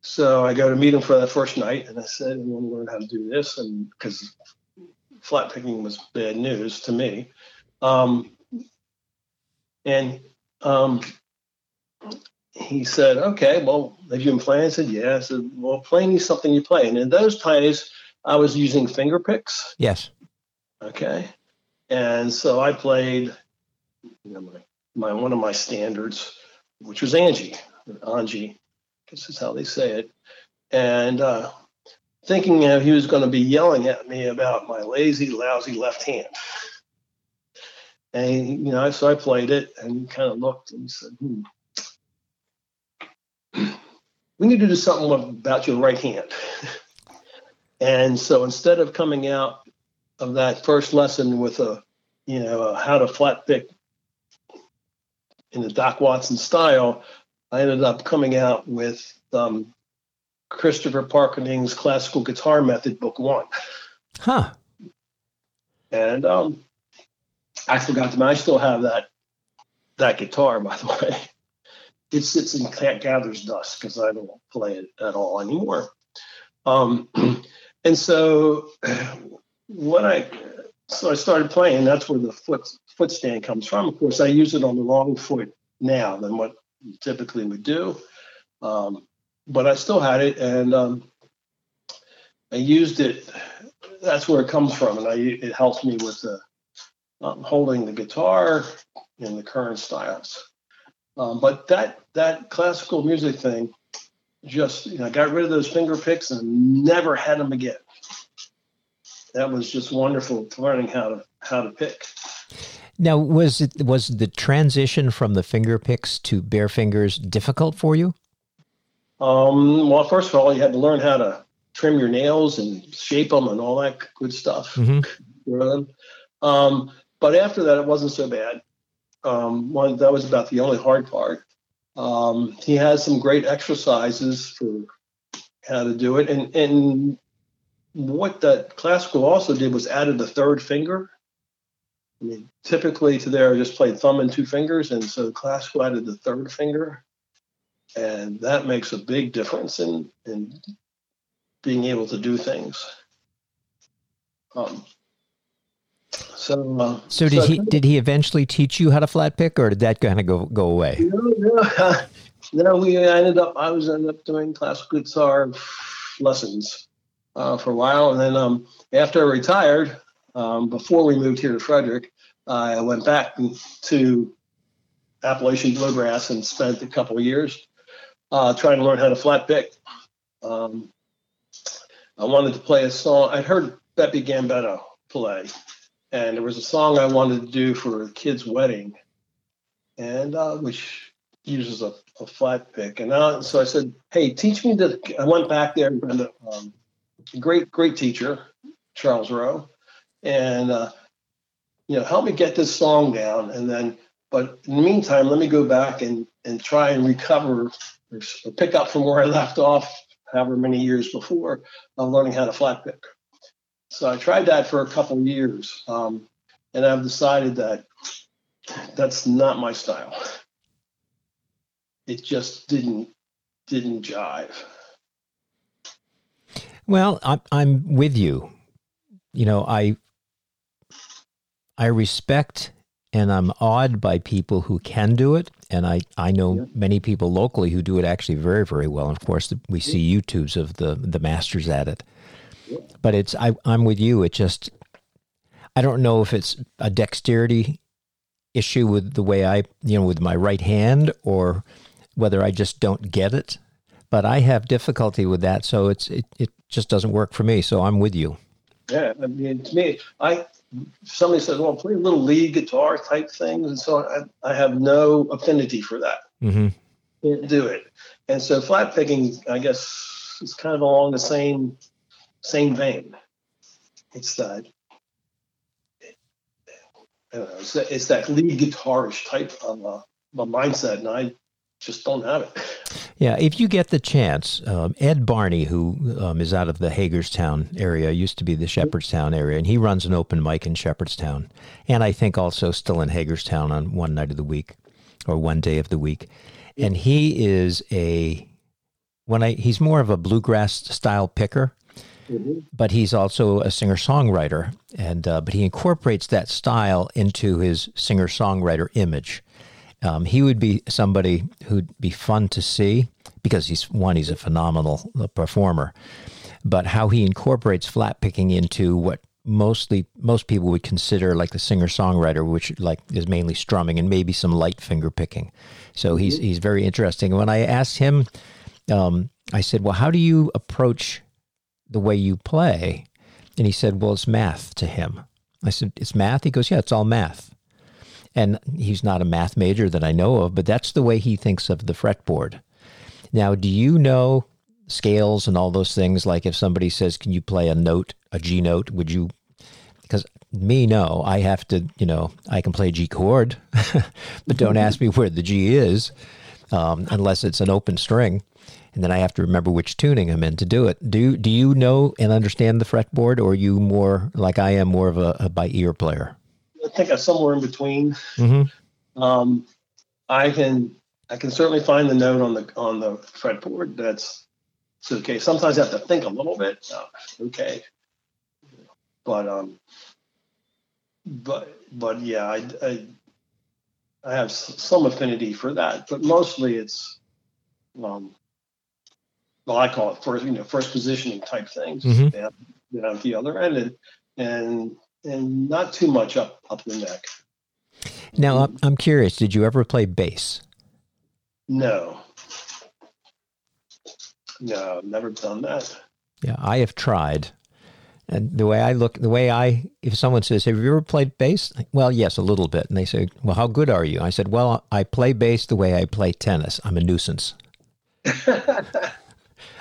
so I go to meet him for that first night, and I said, "I want to learn how to do this," and because flat picking was bad news to me. Um, and um, he said, okay, well, have you been playing? I said, yeah. I said, well, playing is something you play. And in those days, I was using finger picks. Yes. Okay. And so I played you know, my, my one of my standards, which was Angie, Angie, this is how they say it. And uh, thinking uh, he was going to be yelling at me about my lazy, lousy left hand. And, you know, so I played it and he kind of looked and said, hmm, we need to do something about your right hand. and so instead of coming out of that first lesson with a, you know, a how to flat pick in the Doc Watson style, I ended up coming out with um, Christopher Parkening's Classical Guitar Method, Book One. Huh. And um, I forgot to. I still have that that guitar, by the way it sits and gathers dust because I don't play it at all anymore. Um, and so when I so I started playing, that's where the foot foot stand comes from. Of course, I use it on the wrong foot now than what typically would do. Um, but I still had it, and um, I used it. That's where it comes from, and I, it helps me with the um, holding the guitar in the current styles. Um, but that that classical music thing, just you know, got rid of those finger picks and never had them again. That was just wonderful learning how to how to pick. Now, was it was the transition from the finger picks to bare fingers difficult for you? Um, well, first of all, you had to learn how to trim your nails and shape them and all that good stuff. Mm-hmm. Um, but after that, it wasn't so bad. Um, one, that was about the only hard part. Um, he has some great exercises for how to do it, and and what that classical also did was added a third finger. I mean, typically to there I just played thumb and two fingers, and so classical added the third finger, and that makes a big difference in in being able to do things. Um, so, uh, so did so he did he eventually teach you how to flat pick, or did that kind of go go away? No, no, no. We ended up. I was ended up doing classical guitar lessons uh, for a while, and then um, after I retired, um, before we moved here to Frederick, I went back to Appalachian bluegrass and spent a couple of years uh, trying to learn how to flat pick. Um, I wanted to play a song. I'd heard Beppe Gambetta play, and there was a song I wanted to do for a kid's wedding, and uh, which uses a, a, flat pick. And uh, so I said, "Hey, teach me to." I went back there, and um, great, great teacher, Charles Rowe, and uh, you know, help me get this song down, and then. But in the meantime, let me go back and, and try and recover pick up from where I left off however many years before of learning how to flat pick. So I tried that for a couple years, um, and I've decided that that's not my style. It just didn't didn't jive. Well, I'm I'm with you. You know, I I respect and I'm awed by people who can do it. And I, I know yeah. many people locally who do it actually very, very well. And of course, we see YouTubes of the, the masters at it. Yeah. But it's, I, I'm with you. It just, I don't know if it's a dexterity issue with the way I, you know, with my right hand or whether I just don't get it. But I have difficulty with that. So it's, it, it just doesn't work for me. So I'm with you. Yeah. I mean, to me, I, somebody says, well, play a little lead guitar type things. And so I, I have no affinity for that. Mm-hmm. Can't do it. And so flat picking, I guess, is kind of along the same same vein. It's that know, it's, that, it's that lead guitarish type of a, a mindset, and I just don't have it. Yeah, if you get the chance, um, Ed Barney, who um, is out of the Hagerstown area, used to be the Shepherdstown area, and he runs an open mic in Shepherdstown, and I think also still in Hagerstown on one night of the week or one day of the week. And he is a when I he's more of a bluegrass style picker, mm-hmm. but he's also a singer songwriter, and uh, but he incorporates that style into his singer songwriter image. Um, he would be somebody who'd be fun to see because he's one, he's a phenomenal uh, performer, but how he incorporates flat picking into what mostly most people would consider like the singer songwriter, which like is mainly strumming and maybe some light finger picking. So he's mm-hmm. he's very interesting. When I asked him, um, I said, "Well, how do you approach the way you play?" And he said, "Well, it's math to him." I said, "It's math." He goes, "Yeah, it's all math." And he's not a math major that I know of, but that's the way he thinks of the fretboard. Now, do you know scales and all those things? Like if somebody says, Can you play a note, a G note? Would you? Because me, no, I have to, you know, I can play G chord, but don't ask me where the G is um, unless it's an open string. And then I have to remember which tuning I'm in to do it. Do do you know and understand the fretboard, or are you more like I am, more of a, a by ear player? I think I'm somewhere in between. Mm-hmm. Um, I can I can certainly find the note on the on the fretboard. That's it's okay. Sometimes I have to think a little bit. Uh, okay, but um, but but yeah, I, I I have some affinity for that, but mostly it's, um, well, I call it first, you know, first positioning type things. Mm-hmm. Down, down the other end, and, and and not too much up up the neck. Now, I'm curious. Did you ever play bass? No. No, never done that. Yeah, I have tried. And the way I look, the way I, if someone says, Have you ever played bass? Well, yes, a little bit. And they say, Well, how good are you? I said, Well, I play bass the way I play tennis. I'm a nuisance.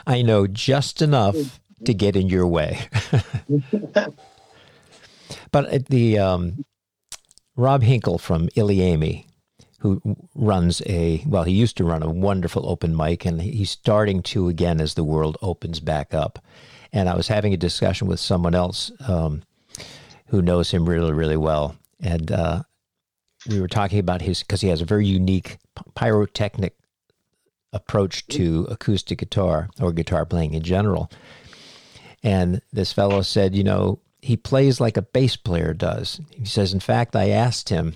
I know just enough to get in your way. but the um, Rob Hinkle from ILYAIMY, who runs a well, he used to run a wonderful open mic, and he's starting to again as the world opens back up. And I was having a discussion with someone else um, who knows him really, really well, and uh, we were talking about his because he has a very unique pyrotechnic approach to acoustic guitar or guitar playing in general. And this fellow said, you know, he plays like a bass player does. He says, in fact, I asked him,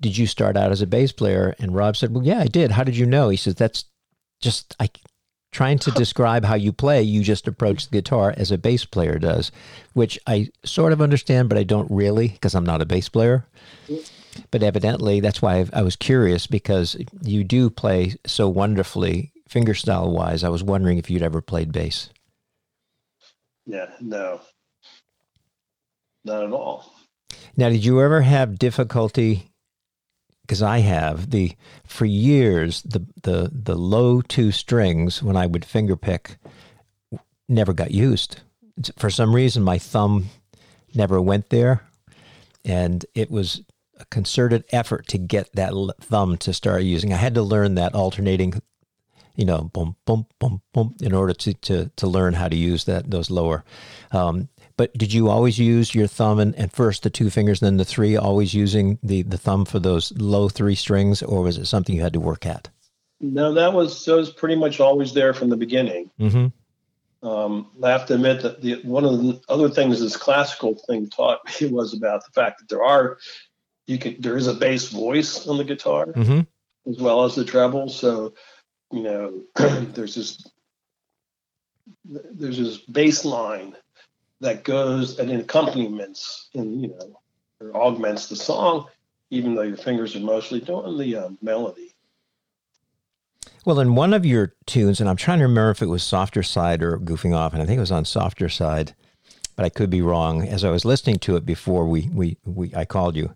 did you start out as a bass player? And Rob said, well, yeah, I did. How did you know? He says, that's just I trying to describe how you play. You just approach the guitar as a bass player does, which I sort of understand, but I don't really because I'm not a bass player. But evidently, that's why I was curious because you do play so wonderfully fingerstyle wise. I was wondering if you'd ever played bass. Yeah, no, not at all. Now, did you ever have difficulty? Because I have the for years the the the low two strings when I would finger pick never got used. For some reason, my thumb never went there, and it was a concerted effort to get that thumb to start using. I had to learn that alternating, you know, boom, boom, boom, boom, in order to to to learn how to use that those lower. Um, but did you always use your thumb and, and first the two fingers, then the three, always using the, the thumb for those low three strings, or was it something you had to work at? No, that was that was pretty much always there from the beginning. Mm-hmm. Um, I have to admit that the, one of the other things this classical thing taught me was about the fact that there are you can there is a bass voice on the guitar mm-hmm. as well as the treble. So you know there's this there's this bass line that goes and accompaniments and you know or augments the song, even though your fingers are mostly doing the uh, melody. Well, in one of your tunes, and I'm trying to remember if it was softer side or goofing off, and I think it was on softer side, but I could be wrong. As I was listening to it before we we, we I called you,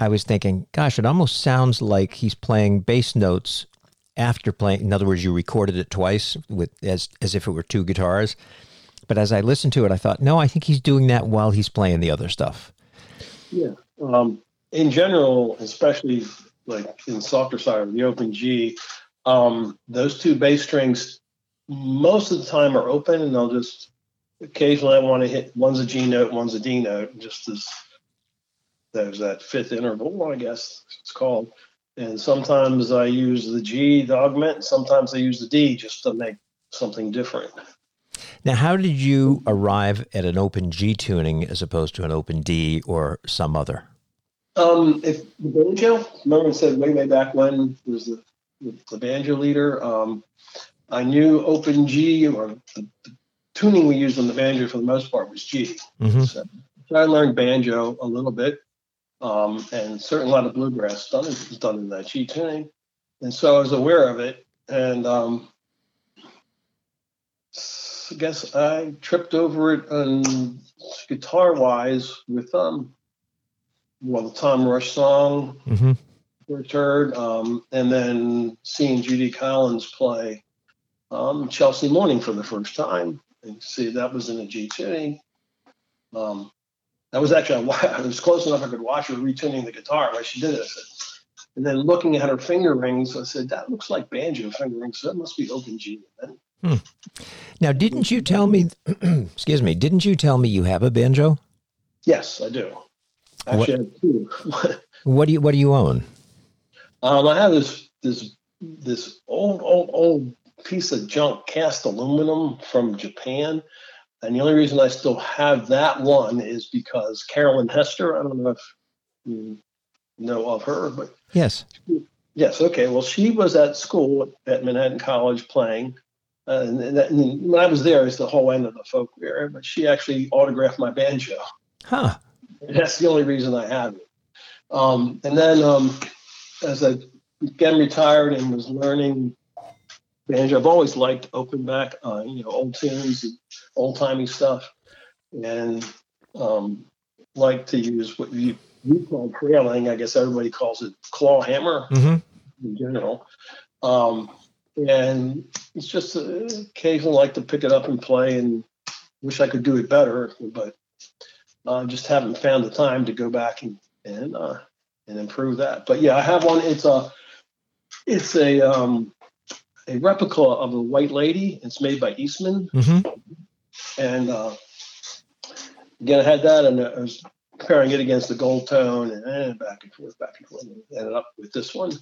I was thinking, gosh, it almost sounds like he's playing bass notes after playing. In other words, you recorded it twice with as as if it were two guitars. But as I listened to it, I thought, no, I think he's doing that while he's playing the other stuff. Yeah. Um, in general, especially like in softer side of the open G, um, those two bass strings most of the time are open, and they'll just occasionally I want to hit one's a G note, one's a D note, just as there's that fifth interval, I guess it's called. And sometimes I use the G to augment, sometimes I use the D just to make something different. Now, how did you arrive at an open G tuning as opposed to an open D or some other? Um, if the banjo, remember I said way, way back when was the, the banjo leader. Um, I knew open G or the, the, tuning we used on the banjo for the most part was G. Mm-hmm. So, so, I learned banjo a little bit, um, and certainly a lot of bluegrass done is done in that G tuning, and so I was aware of it. And um, I guess I tripped over it on guitar wise with um well the Tom Rush song mm-hmm. first heard, um, and then seeing Judy Collins play um, Chelsea Morning for the first time. And see that was in a G tuning. Um, that was actually I was close enough I could watch her retuning the guitar while she did it. And then looking at her finger rings, I said, that looks like banjo finger rings. So that must be open G. And Hmm. Now, didn't you tell me? excuse me. Didn't you tell me you have a banjo? Yes, I do. Actually, what, I have two. what do you What do you own? Um, I have this this this old old old piece of junk cast aluminum from Japan, and the only reason I still have that one is because Carolyn Hester. I don't know if you know of her, but yes, yes, okay. Well, she was at school at Manhattan College playing, uh, and, and, and, when I was there, it's the whole end of the folk era. But she actually autographed my banjo. Huh. That's the only reason I have it. Um, and then um, as I again retired and was learning banjo, I've always liked open back, uh, you know, old tunes, and old timey stuff, and um, like to use what you, you call frailing. I guess everybody calls it claw hammer mm-hmm. in general. Um, and it's just uh, occasionally like to pick it up and play and wish I could do it better, but I uh, just haven't found the time to go back and and uh, and improve that. But yeah, I have one. It's a it's a um, a replica of a Whyte Laydie. It's made by Eastman, mm-hmm. and uh, again, I had that, and I was comparing it against the Gold Tone, and, and back and forth, back and forth, and ended up with this one.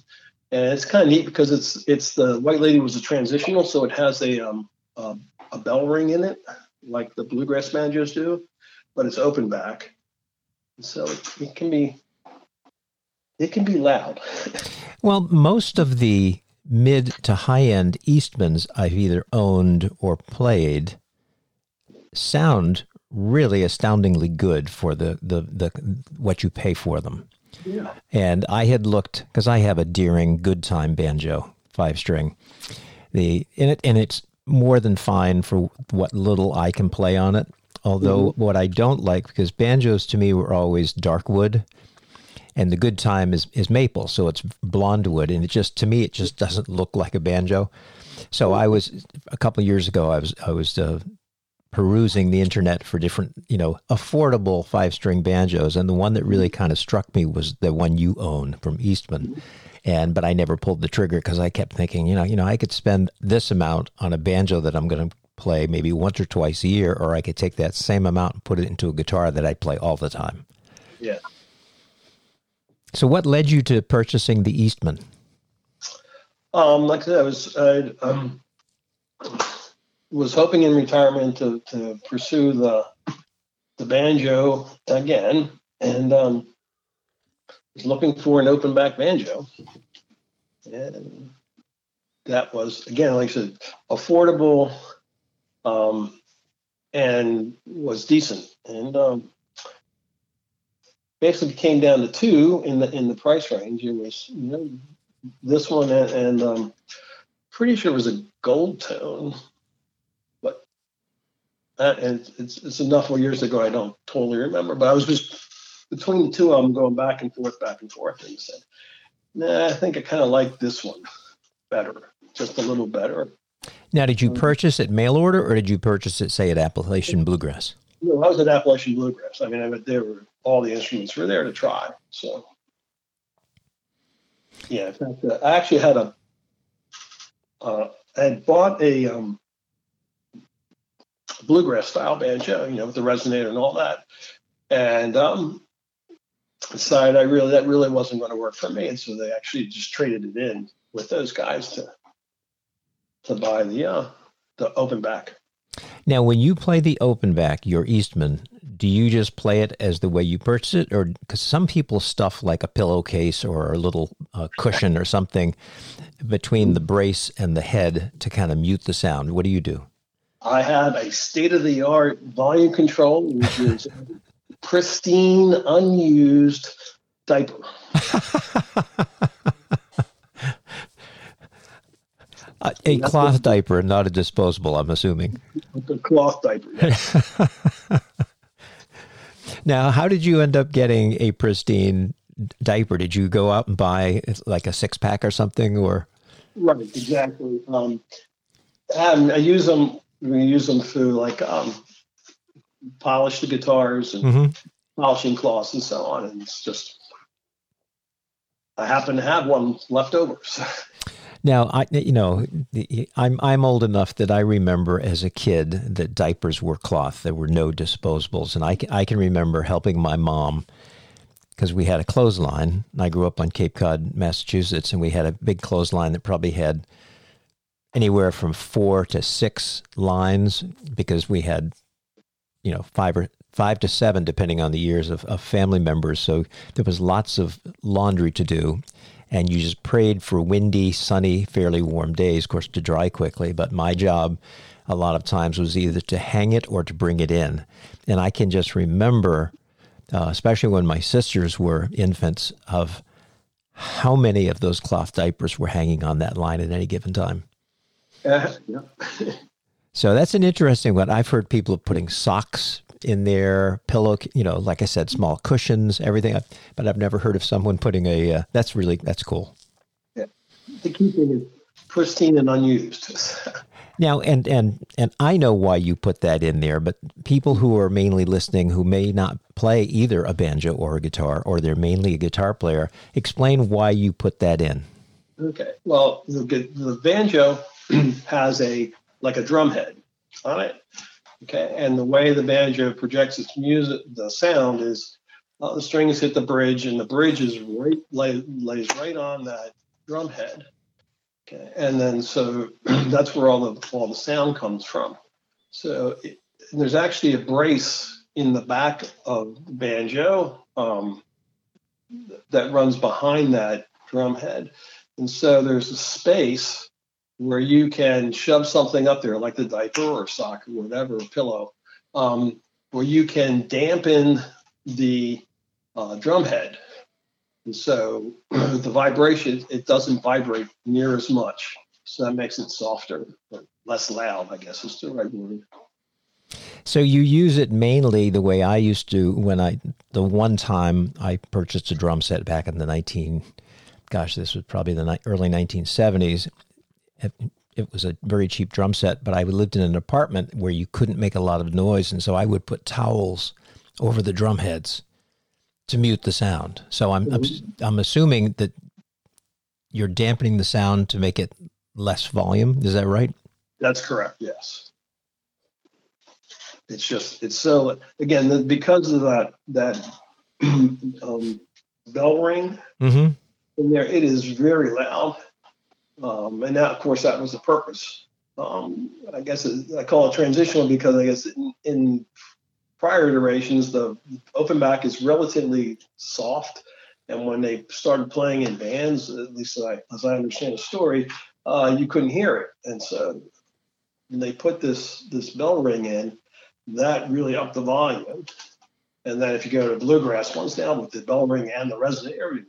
And it's kind of neat because it's it's the Whyte Laydie was a transitional, so it has a um, a, a bell ring in it, like the bluegrass banjos do, but it's open back, so it, it can be it can be loud. well, most of the mid to high end Eastmans I've either owned or played sound really astoundingly good for the, the, the what you pay for them. Yeah. And I had looked because I have a Deering Good Time banjo five string. The in it and it's more than fine for what little I can play on it. Although mm-hmm. what I don't like because banjos to me were always dark wood and the good time is is maple, so it's blonde wood, and it just to me it just doesn't look like a banjo. So I was a couple years ago. I was I was uh, perusing the internet for different you know affordable five string banjos, and the one that really kind of struck me was the one you own from Eastman. And but I never pulled the trigger because I kept thinking, you know, you know, I could spend this amount on a banjo that I'm going to play maybe once or twice a year, or I could take that same amount and put it into a guitar that I play all the time. Yeah. So, what led you to purchasing the Eastman? Um, like I said, I was I um, was hoping in retirement to, to pursue the the banjo again, and um, was looking for an open back banjo, and that was again, like I said, affordable, um, and was decent, and um, basically came down to two in the in the price range. It was you know this one and, and um, pretty sure it was a gold tone, that, and it's it's enough years ago I don't totally remember. But I was just between the two of them going back and forth, back and forth, and said, "Nah, I think I kind of like this one better, just a little better." Now, did you um, purchase it mail order, or did you purchase it, say, at Appalachian Bluegrass? No, I was at Appalachian Bluegrass. I mean, I, they were all the instruments were there to try. So, yeah, in fact, uh, I actually had a, uh, I had bought a um, bluegrass style banjo, you know, with the resonator and all that, and um, decided I really that really wasn't going to work for me, and so they actually just traded it in with those guys to to buy the uh, the open back. Now, when you play the open back, your Eastman, do you just play it as the way you purchase it, or because some people stuff like a pillowcase or a little uh, cushion or something between the brace and the head to kind of mute the sound? What do you do? I have a state of the art volume control, which is pristine, unused diaper. a cloth diaper, not a disposable, I'm assuming. A cloth diaper. Yeah. now, how did you end up getting a pristine diaper? Did you go out and buy like a six pack or something, or? Right, exactly. Um, I use them. We use them to like um, polish the guitars and mm-hmm. polishing cloths and so on. And it's just, I happen to have one left over. So. Now, I you know, I'm I'm old enough that I remember as a kid that diapers were cloth. There were no disposables, and I can, I can remember helping my mom because we had a clothesline. I grew up on Cape Cod, Massachusetts, and we had a big clothesline that probably had anywhere from four to six lines because we had, you know, five or five to seven, depending on the years of, of family members. So there was lots of laundry to do. And you just prayed for windy, sunny, fairly warm days, of course, to dry quickly. But my job a lot of times was either to hang it or to bring it in. And I can just remember, uh, especially when my sisters were infants, of how many of those cloth diapers were hanging on that line at any given time. Uh, yeah. so that's an interesting one. I've heard people putting socks in their pillow, you know, like I said, small cushions, everything. But I've never heard of someone putting a. Uh, that's really that's cool. Yeah, the keeping it pristine and unused. now, and and and I know why you put that in there, but people who are mainly listening who may not play either a banjo or a guitar, or they're mainly a guitar player, explain why you put that in. Okay. Well, the the banjo has a like a drum head on it Okay, and the way the banjo projects its music, the sound is uh, the strings hit the bridge, and the bridge is right lay, lays right on that drum head. Okay, and then so that's where all the all the sound comes from. So it, there's actually a brace in the back of the banjo um, that runs behind that drum head, and so there's a space where you can shove something up there, like the diaper or sock or whatever, or pillow, um, where you can dampen the uh, drum head. And so the vibration, it doesn't vibrate near as much. So that makes it softer, less loud, I guess is the right word. So you use it mainly the way I used to when I, the one time I purchased a drum set back in the 19, gosh, this was probably the early 1970s it was a very cheap drum set, but I lived in an apartment where you couldn't make a lot of noise, and so I would put towels over the drum heads to mute the sound. So I'm mm-hmm. I'm assuming that you're dampening the sound to make it less volume. Is that right? That's correct. Yes. It's just it's so again because of that that um, bell ring mm-hmm. in there. It is very loud um, and that, of course, that was the purpose. Um, I guess it, I call it transitional because I guess in, in prior iterations, the open back is relatively soft. And when they started playing in bands, at least as I, as I understand the story, uh, you couldn't hear it. And so when they put this this bell ring in, that really upped the volume. And then if you go to bluegrass ones now with the bell ring and the resonant area,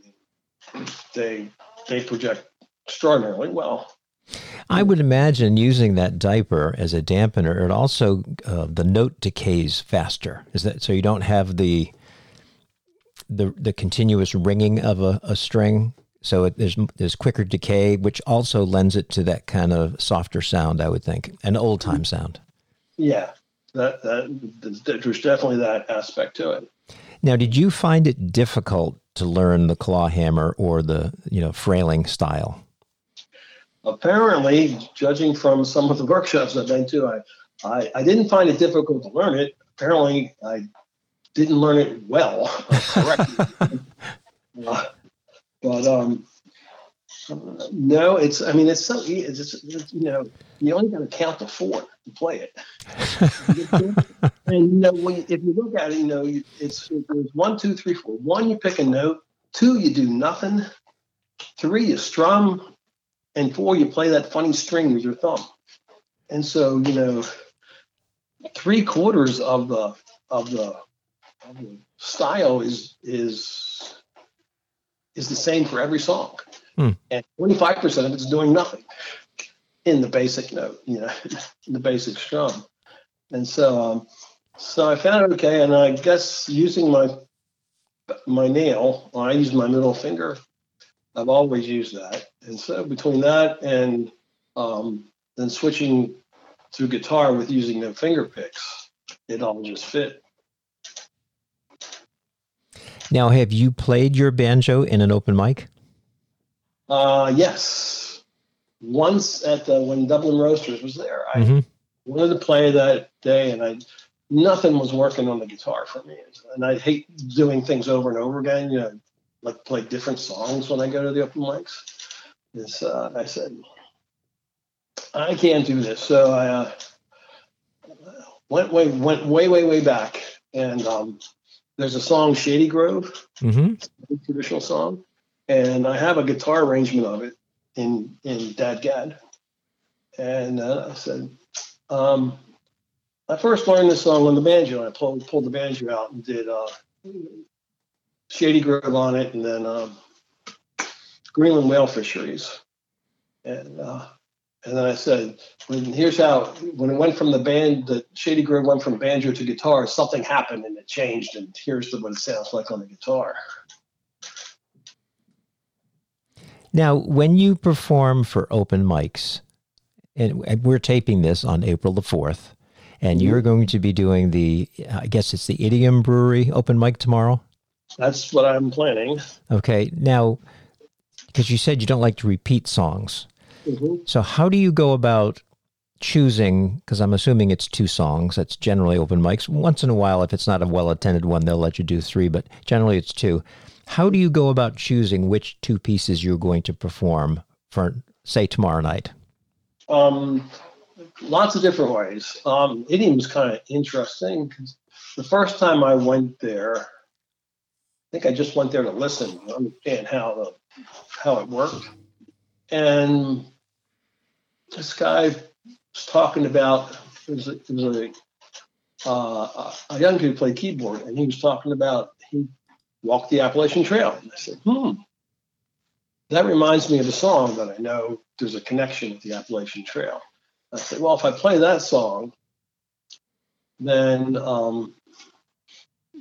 they they project extraordinarily well. I would imagine using that diaper as a dampener, it also uh, the note decays faster. Is that so? You don't have the the the continuous ringing of a, a string, so it, there's there's quicker decay, which also lends it to that kind of softer sound. I would think an old time sound. Yeah, that, that there's definitely that aspect to it. Now, did you find it difficult to learn the claw hammer or the you know frailing style? Apparently, judging from some of the workshops I've been to, I, I, I didn't find it difficult to learn it. Apparently, I didn't learn it well, correctly. uh, but um, no, it's. I mean, it's so. It's, just, it's you know, you only got to count to four to play it. and you know, when if you look at it, you know, it's it's one, two, three, four. One, you pick a note. Two, you do nothing. Three, you strum and four, you play that funny string with your thumb. And so, you know, three quarters of the of the, of the style is is is the same for every song, hmm. and twenty five percent of it's doing nothing in the basic note, you know, the basic strum. And so, um, so I found it okay, and I guess using my my nail, I use my middle finger I've always used that. And so between that and um, then switching to guitar with using the finger picks, it all just fit. Now, have you played your banjo in an open mic? Uh, yes. Once at the when Dublin Roasters was there, I mm-hmm. wanted to play that day, and I nothing was working on the guitar for me, and I hate doing things over and over again. You know, like play different songs when I go to the open mics. Is uh, I said I can't do this, so I uh, went way went way way way back and um, there's a song Shady Grove, Mm-hmm. traditional song, and I have a guitar arrangement of it in in DADGAD. And uh, I said, um, I first learned this song on the banjo. I pulled pulled the banjo out and did uh, Shady Grove on it, and then um, Greenland whale fisheries, and uh, and then I said, when, here's how when it went from the band, the Shady Grove went from banjo to guitar. Something happened and it changed, and here's the, what it sounds like on the guitar. Now, when you perform for open mics, and we're taping this on April the 4th, and you're going to be doing the, I guess it's the Idiom Brewery open mic tomorrow. That's what I'm planning. Okay. Now, because you said you don't like to repeat songs. hmm So, how do you go about choosing? Because I'm assuming it's two songs. That's generally open mics. Once in a while, if it's not a well attended one, they'll let you do three, but generally it's two. How do you go about choosing which two pieces you're going to perform for, say, tomorrow night? Um, lots of different ways. Um, Idiom is kind of interesting 'cause the first time I went there, I think I just went there to listen, to understand how the how it worked, and this guy was talking about it was a, it was a uh, a young kid who played keyboard, and he was talking about he walked the Appalachian Trail. And I said, hmm, that reminds me of a song that I know there's a connection with the Appalachian Trail. I said, well, if I play that song, then um,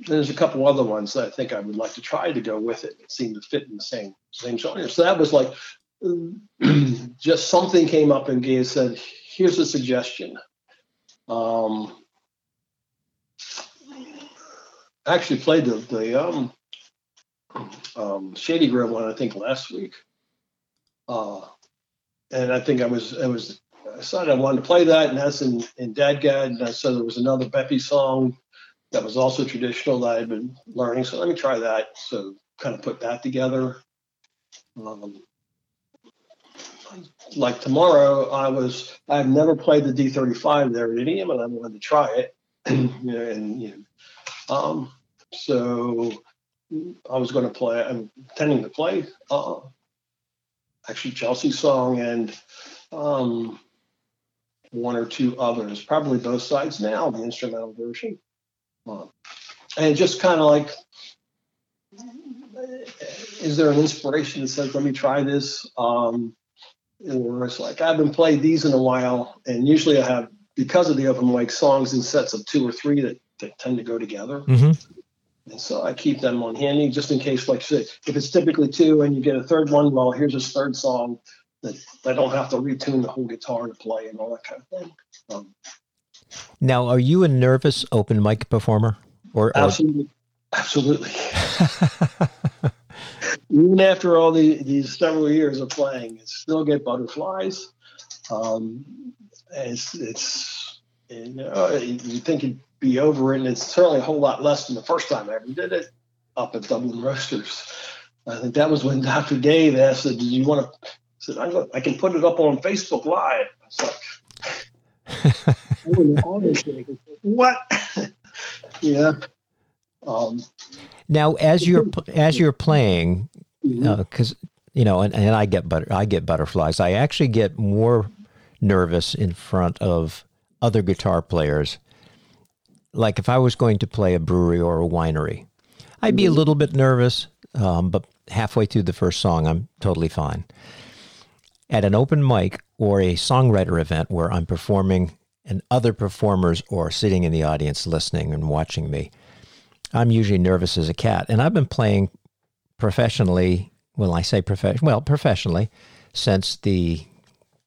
there's a couple other ones that I think I would like to try to go with it. It seemed to fit in the same same genre. So that was like just something came up and gave said, here's a suggestion. Um, I actually played the the um, um, Shady Grove one I think last week, uh, and I think I was I was I decided I wanted to play that, and that's in in DADGAD, and I said there was another Beppe song that was also traditional that I had been learning, so let me try that. So kind of put that together. Um, like tomorrow, I was I've never played the D35 there at Idiom, and I wanted to try it. and you know, um, so I was going to play. I'm intending to play uh, actually Chelsea's song and um, one or two others, probably both sides now, the instrumental version, uh, and just kind of like. Is there an inspiration that says, "Let me try this"? Um, or it's like I haven't played these in a while, and usually I have because of the open mic songs in sets of two or three that, that tend to go together. Mm-hmm. And so I keep them on handy just in case, like say, if it's typically two and you get a third one, well, here's this third song that I don't have to retune the whole guitar to play and all that kind of thing. Um, Now, are you a nervous open mic performer? Or, or absolutely, absolutely. Even after all the, these several years of playing, I still get butterflies. Um, it's it's you know you think it'd be over and it's certainly a whole lot less than the first time I ever did it up at Dublin Roasters. I think that was when Dr. Dave asked, "Did you want to?" I said, I, "I can put it up on Facebook Live." It's like, and all this thing. what? yeah. Um, now, as you're as you're playing, because you know, and, and I get butter, I get butterflies. I actually get more nervous in front of other guitar players. Like if I was going to play a brewery or a winery, I'd be a little bit nervous, um, but halfway through the first song, I'm totally fine. At an open mic or a songwriter event where I'm performing and other performers or sitting in the audience listening and watching me, I'm usually nervous as a cat. And I've been playing professionally. Well, I say profession. Well, professionally, since the,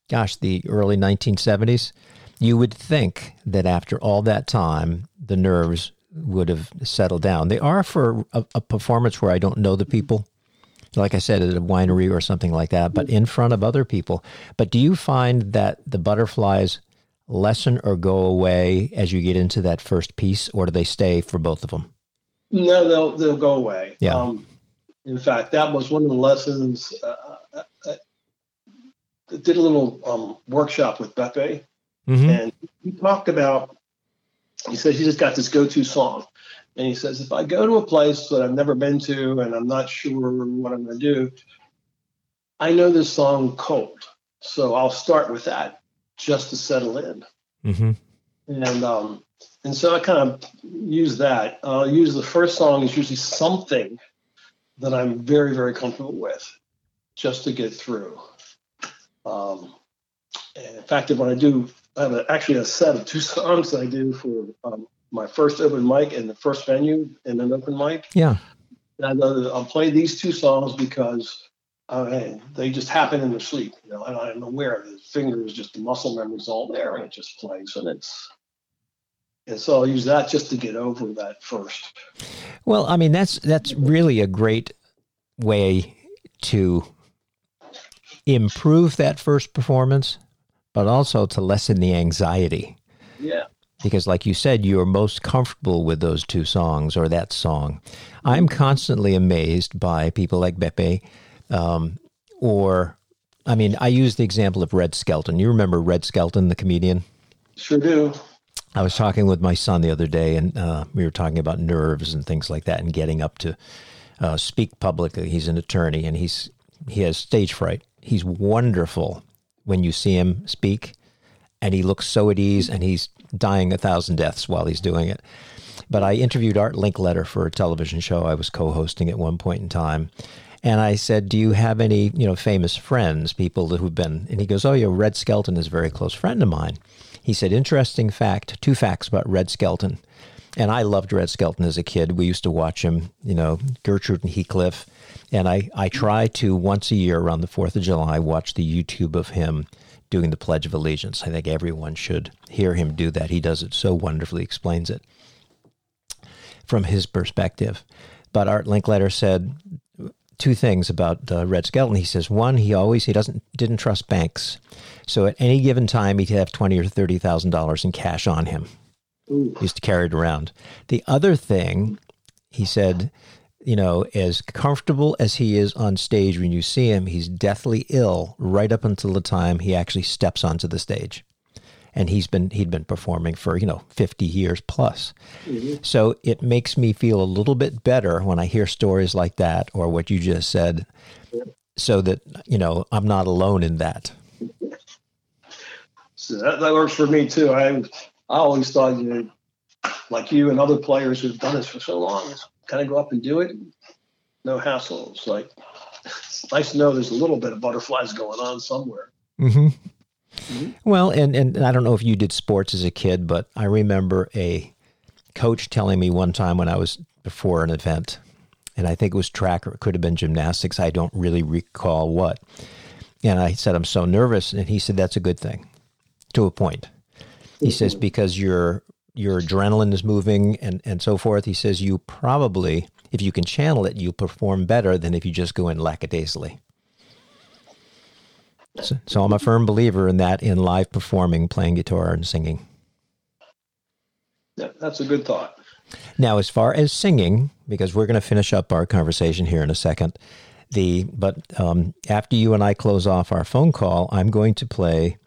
gosh, the early 1970s. You would think that after all that time, the nerves would have settled down. They are for a, a performance where I don't know the people, like I said, at a winery or something like that, but in front of other people. But do you find that the butterflies lessen or go away as you get into that first piece, or do they stay for both of them? No, they'll they'll go away. Yeah. Um, in fact, that was one of the lessons. Uh, I, I did a little um, workshop with Beppe, Mm-hmm. and he talked about he says he just got this go-to song. And he says, if I go to a place that I've never been to and I'm not sure what I'm going to do, I know this song cold. So I'll start with that just to settle in. Mm-hmm. And um, and so I kind of use that. I'll use the first song is usually something that I'm very, very comfortable with just to get through. Um, in fact, when I do, I have a, actually a set of two songs that I do for um, my first open mic and the first venue in an open mic. Yeah. And I'll play these two songs because uh, they just happen in the sleep. You know, and I'm aware the fingers, just the muscle memory's all there, and it just plays, and it's. And so I'll use that just to get over that first. Well, I mean that's that's really a great way to improve that first performance, but also to lessen the anxiety. Yeah. Because, like you said, you are most comfortable with those two songs or that song. I'm constantly amazed by people like Beppe um, or, I mean, I use the example of Red Skelton. You remember Red Skelton, the comedian? Sure do. I was talking with my son the other day, and uh, we were talking about nerves and things like that, and getting up to uh, speak publicly. He's an attorney, and he's he has stage fright. He's wonderful when you see him speak, and he looks so at ease, and he's dying a thousand deaths while he's doing it. But I interviewed Art Linkletter for a television show I was co-hosting at one point in time, and I said, "Do you have any, you know, famous friends, people who've been?" And he goes, "Oh, yeah, Red Skelton is a very close friend of mine." He said, "Interesting fact, two facts about Red Skelton." And I loved Red Skelton as a kid. We used to watch him, you know, Gertrude and Heathcliff. And I, I try to once a year around the 4th of July watch the YouTube of him doing the Pledge of Allegiance. I think everyone should hear him do that. He does it so wonderfully, explains it from his perspective. But Art Linkletter said two things about uh, Red Skelton. He says one, he always he doesn't didn't trust banks, so at any given time he'd have twenty or thirty thousand dollars in cash on him. Ooh. He used to carry it around. The other thing, he said, you know, as comfortable as he is on stage when you see him, he's deathly ill right up until the time he actually steps onto the stage and he's been he'd been performing for you know 50 years plus. Mm-hmm. so it makes me feel a little bit better when i hear stories like that or what you just said so that you know i'm not alone in that so that, that works for me too i i always thought you know like you and other players who've done this for so long kind of go up and do it no hassle it's like it's nice to know there's a little bit of butterflies going on somewhere mm-hmm. Mm-hmm. Well, and, and I don't know if you did sports as a kid, but I remember a coach telling me one time when I was before an event, and I think it was track or it could have been gymnastics. I don't really recall what. And I said, I'm so nervous. And he said, That's a good thing to a point. He mm-hmm. says, Because your your adrenaline is moving and, and so forth. He says, You probably, if you can channel it, you'll perform better than if you just go in lackadaisically. So, so I'm a firm believer in that in live performing, playing guitar and singing. Yeah, that's a good thought. Now, as far as singing, because we're going to finish up our conversation here in a second, the but um, after you and I close off our phone call, I'm going to play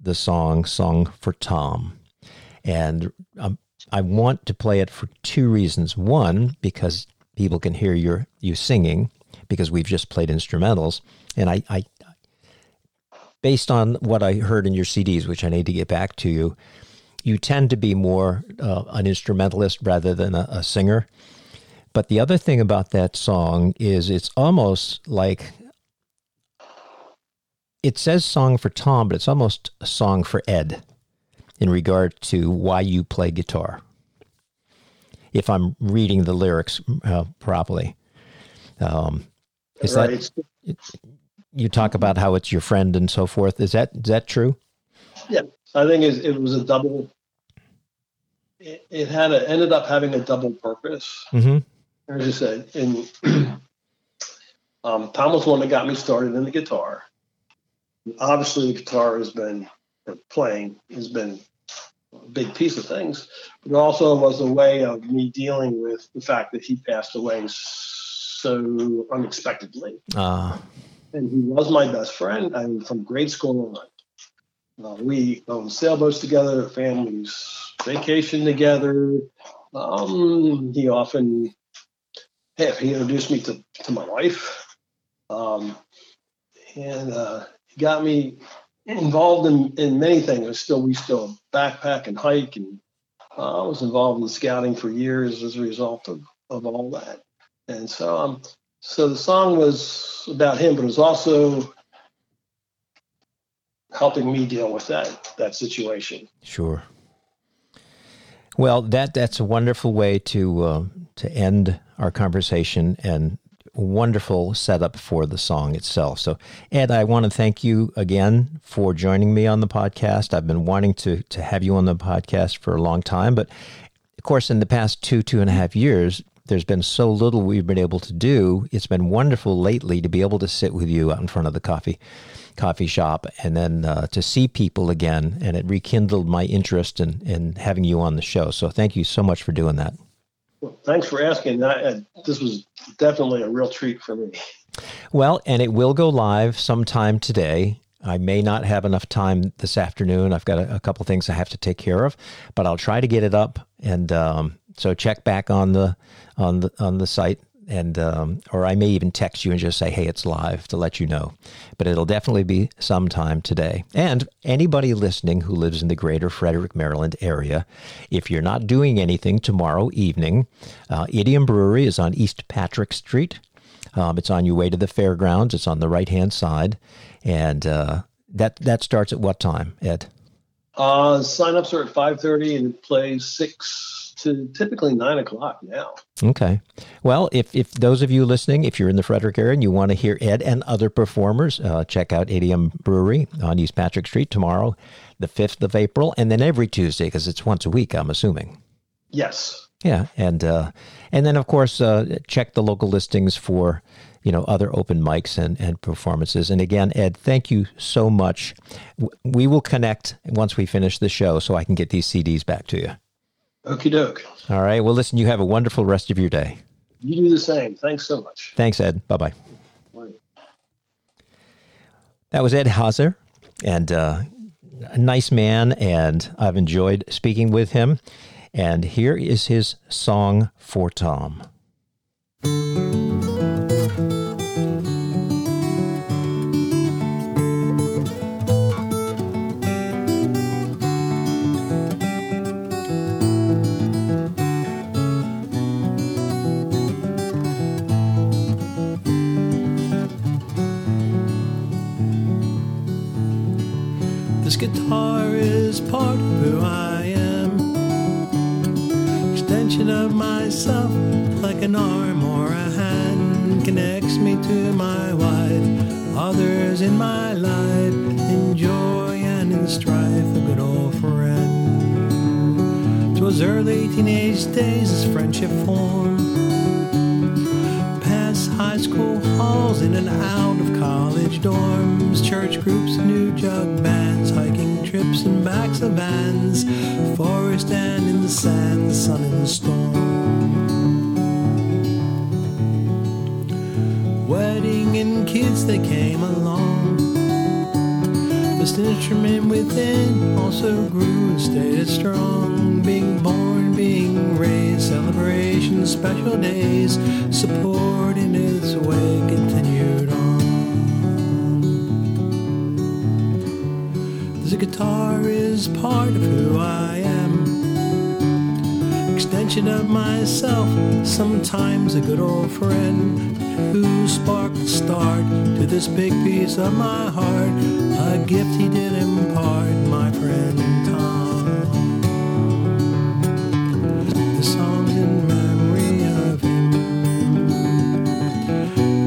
the song "Song for Tom," and um, I want to play it for two reasons. One, because people can hear your you singing, because we've just played instrumentals, and I, I based on what I heard in your CDs, which I need to get back to you, you tend to be more uh, an instrumentalist rather than a, a singer. But the other thing about that song is it's almost like it says song for Tom, but it's almost a song for Ed in regard to why you play guitar. If I'm reading the lyrics uh, properly, um, is right. that you talk about how it's your friend and so forth. Is that is that true? Yeah, I think it, it was a double. It, it, had a, ended up having a double purpose. Mm-hmm. As I said, and um, Tom was the one that got me started in the guitar. Obviously, the guitar has been playing has been a big piece of things, but it also was a way of me dealing with the fact that he passed away so unexpectedly. Uh and he was my best friend. I'm from grade school on. Uh, we owned sailboats together, families vacation together. Um, he often, hey, he introduced me to, to my wife. Um, and uh, he got me involved in, in many things. I still we still backpack and hike, and uh, I was involved in scouting for years as a result of, of all that. And so um, so the song was about him, but it was also helping me deal with that that situation. Sure. Well, that that's a wonderful way to uh, to end our conversation and wonderful setup for the song itself. So, Ed, I want to thank you again for joining me on the podcast. I've been wanting to to have you on the podcast for a long time, but of course, in the past two two and a half years, there's been so little we've been able to do. It's been wonderful lately to be able to sit with you out in front of the coffee coffee shop and then uh, to see people again, and it rekindled my interest in in having you on the show. So, thank you so much for doing that. Well, thanks for asking. I, this was definitely a real treat for me. Well, and it will go live sometime today. I may not have enough time this afternoon. I've got a, a couple things I have to take care of, but I'll try to get it up. And um, so check back on the on the on the site and um, or I may even text you and just say, "Hey, it's live" to let you know. But it'll definitely be sometime today. And anybody listening who lives in the Greater Frederick, Maryland area, if you're not doing anything tomorrow evening, uh, Idiom Brewery is on East Patrick Street. Um, it's on your way to the fairgrounds. It's on the right hand side, and uh, that that starts at what time, Ed? Uh, sign-ups are at five thirty, and it plays six to typically nine o'clock now. Okay. Well, if, if those of you listening, if you're in the Frederick area and you want to hear Ed and other performers, uh, check out Idiom Brewery on East Patrick Street tomorrow, the 5th of April, and then every Tuesday because it's once a week, I'm assuming. Yes. Yeah, and uh, and then of course uh, check the local listings for you know other open mics and, and performances. And again, Ed, thank you so much. We will connect once we finish the show, so I can get these CDs back to you. Okie doke. All right. Well, listen, you have a wonderful rest of your day. You do the same. Thanks so much. Thanks, Ed. Bye bye. That was Ed Hauser, and uh, a nice man, and I've enjoyed speaking with him. And here is his song for Tom. An arm or a hand, connects me to my wife. Others in my life, in joy and in strife, a good old friend. Twas early teenage days as friendship formed. Past high school halls, in and out of college dorms, church groups, new jug bands, hiking trips and backs of vans, forest and in the sand, sun and storm. And kids, they came along. This instrument within also grew and stayed strong. Being born, being raised, celebrations, special days, support in its way continued on. The guitar is part of who I am. Extension of myself, sometimes a good old friend who sparked the start to this big piece of my heart. A gift he did impart, my friend Tom. The song's in memory of him.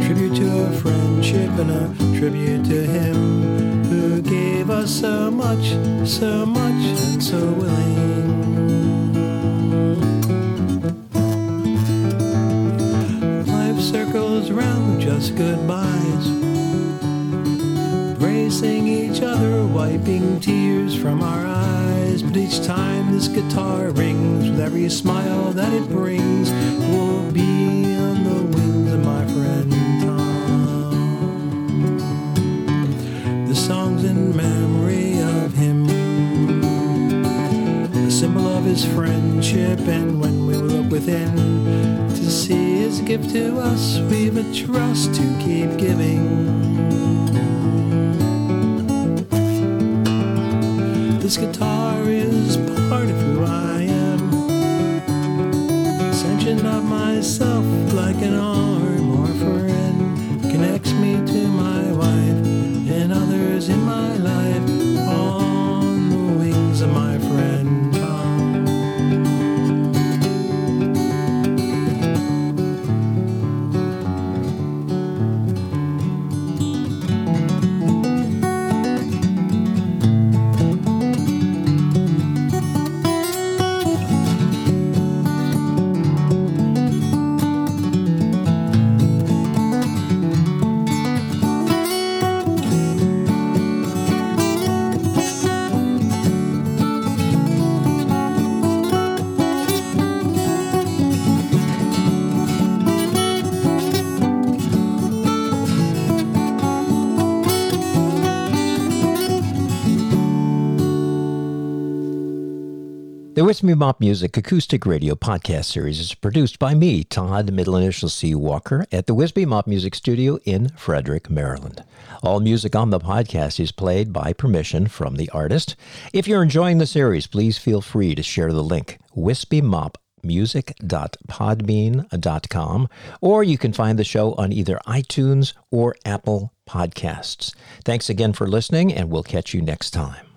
Tribute to a friendship and a tribute to him who gave us so much, so much, and so willing. goodbyes. Bracing each other, wiping tears from our eyes. But each time this guitar rings, with every smile that it brings, we'll be on the wings of my friend Tom. The song's in memory of him, a symbol of his friendship, and when we look within, gift to us, we've a trust to keep giving. This guitar Wispy Mop Music Acoustic Radio podcast series is produced by me, Todd, middle initial C. Walker, at the Wispy Mop Music Studio in Frederick, Maryland. All music on the podcast is played by permission from the artist. If you're enjoying the series, please feel free to share the link, wispymopmusic.podbean.com, or you can find the show on either iTunes or Apple Podcasts. Thanks again for listening, and we'll catch you next time.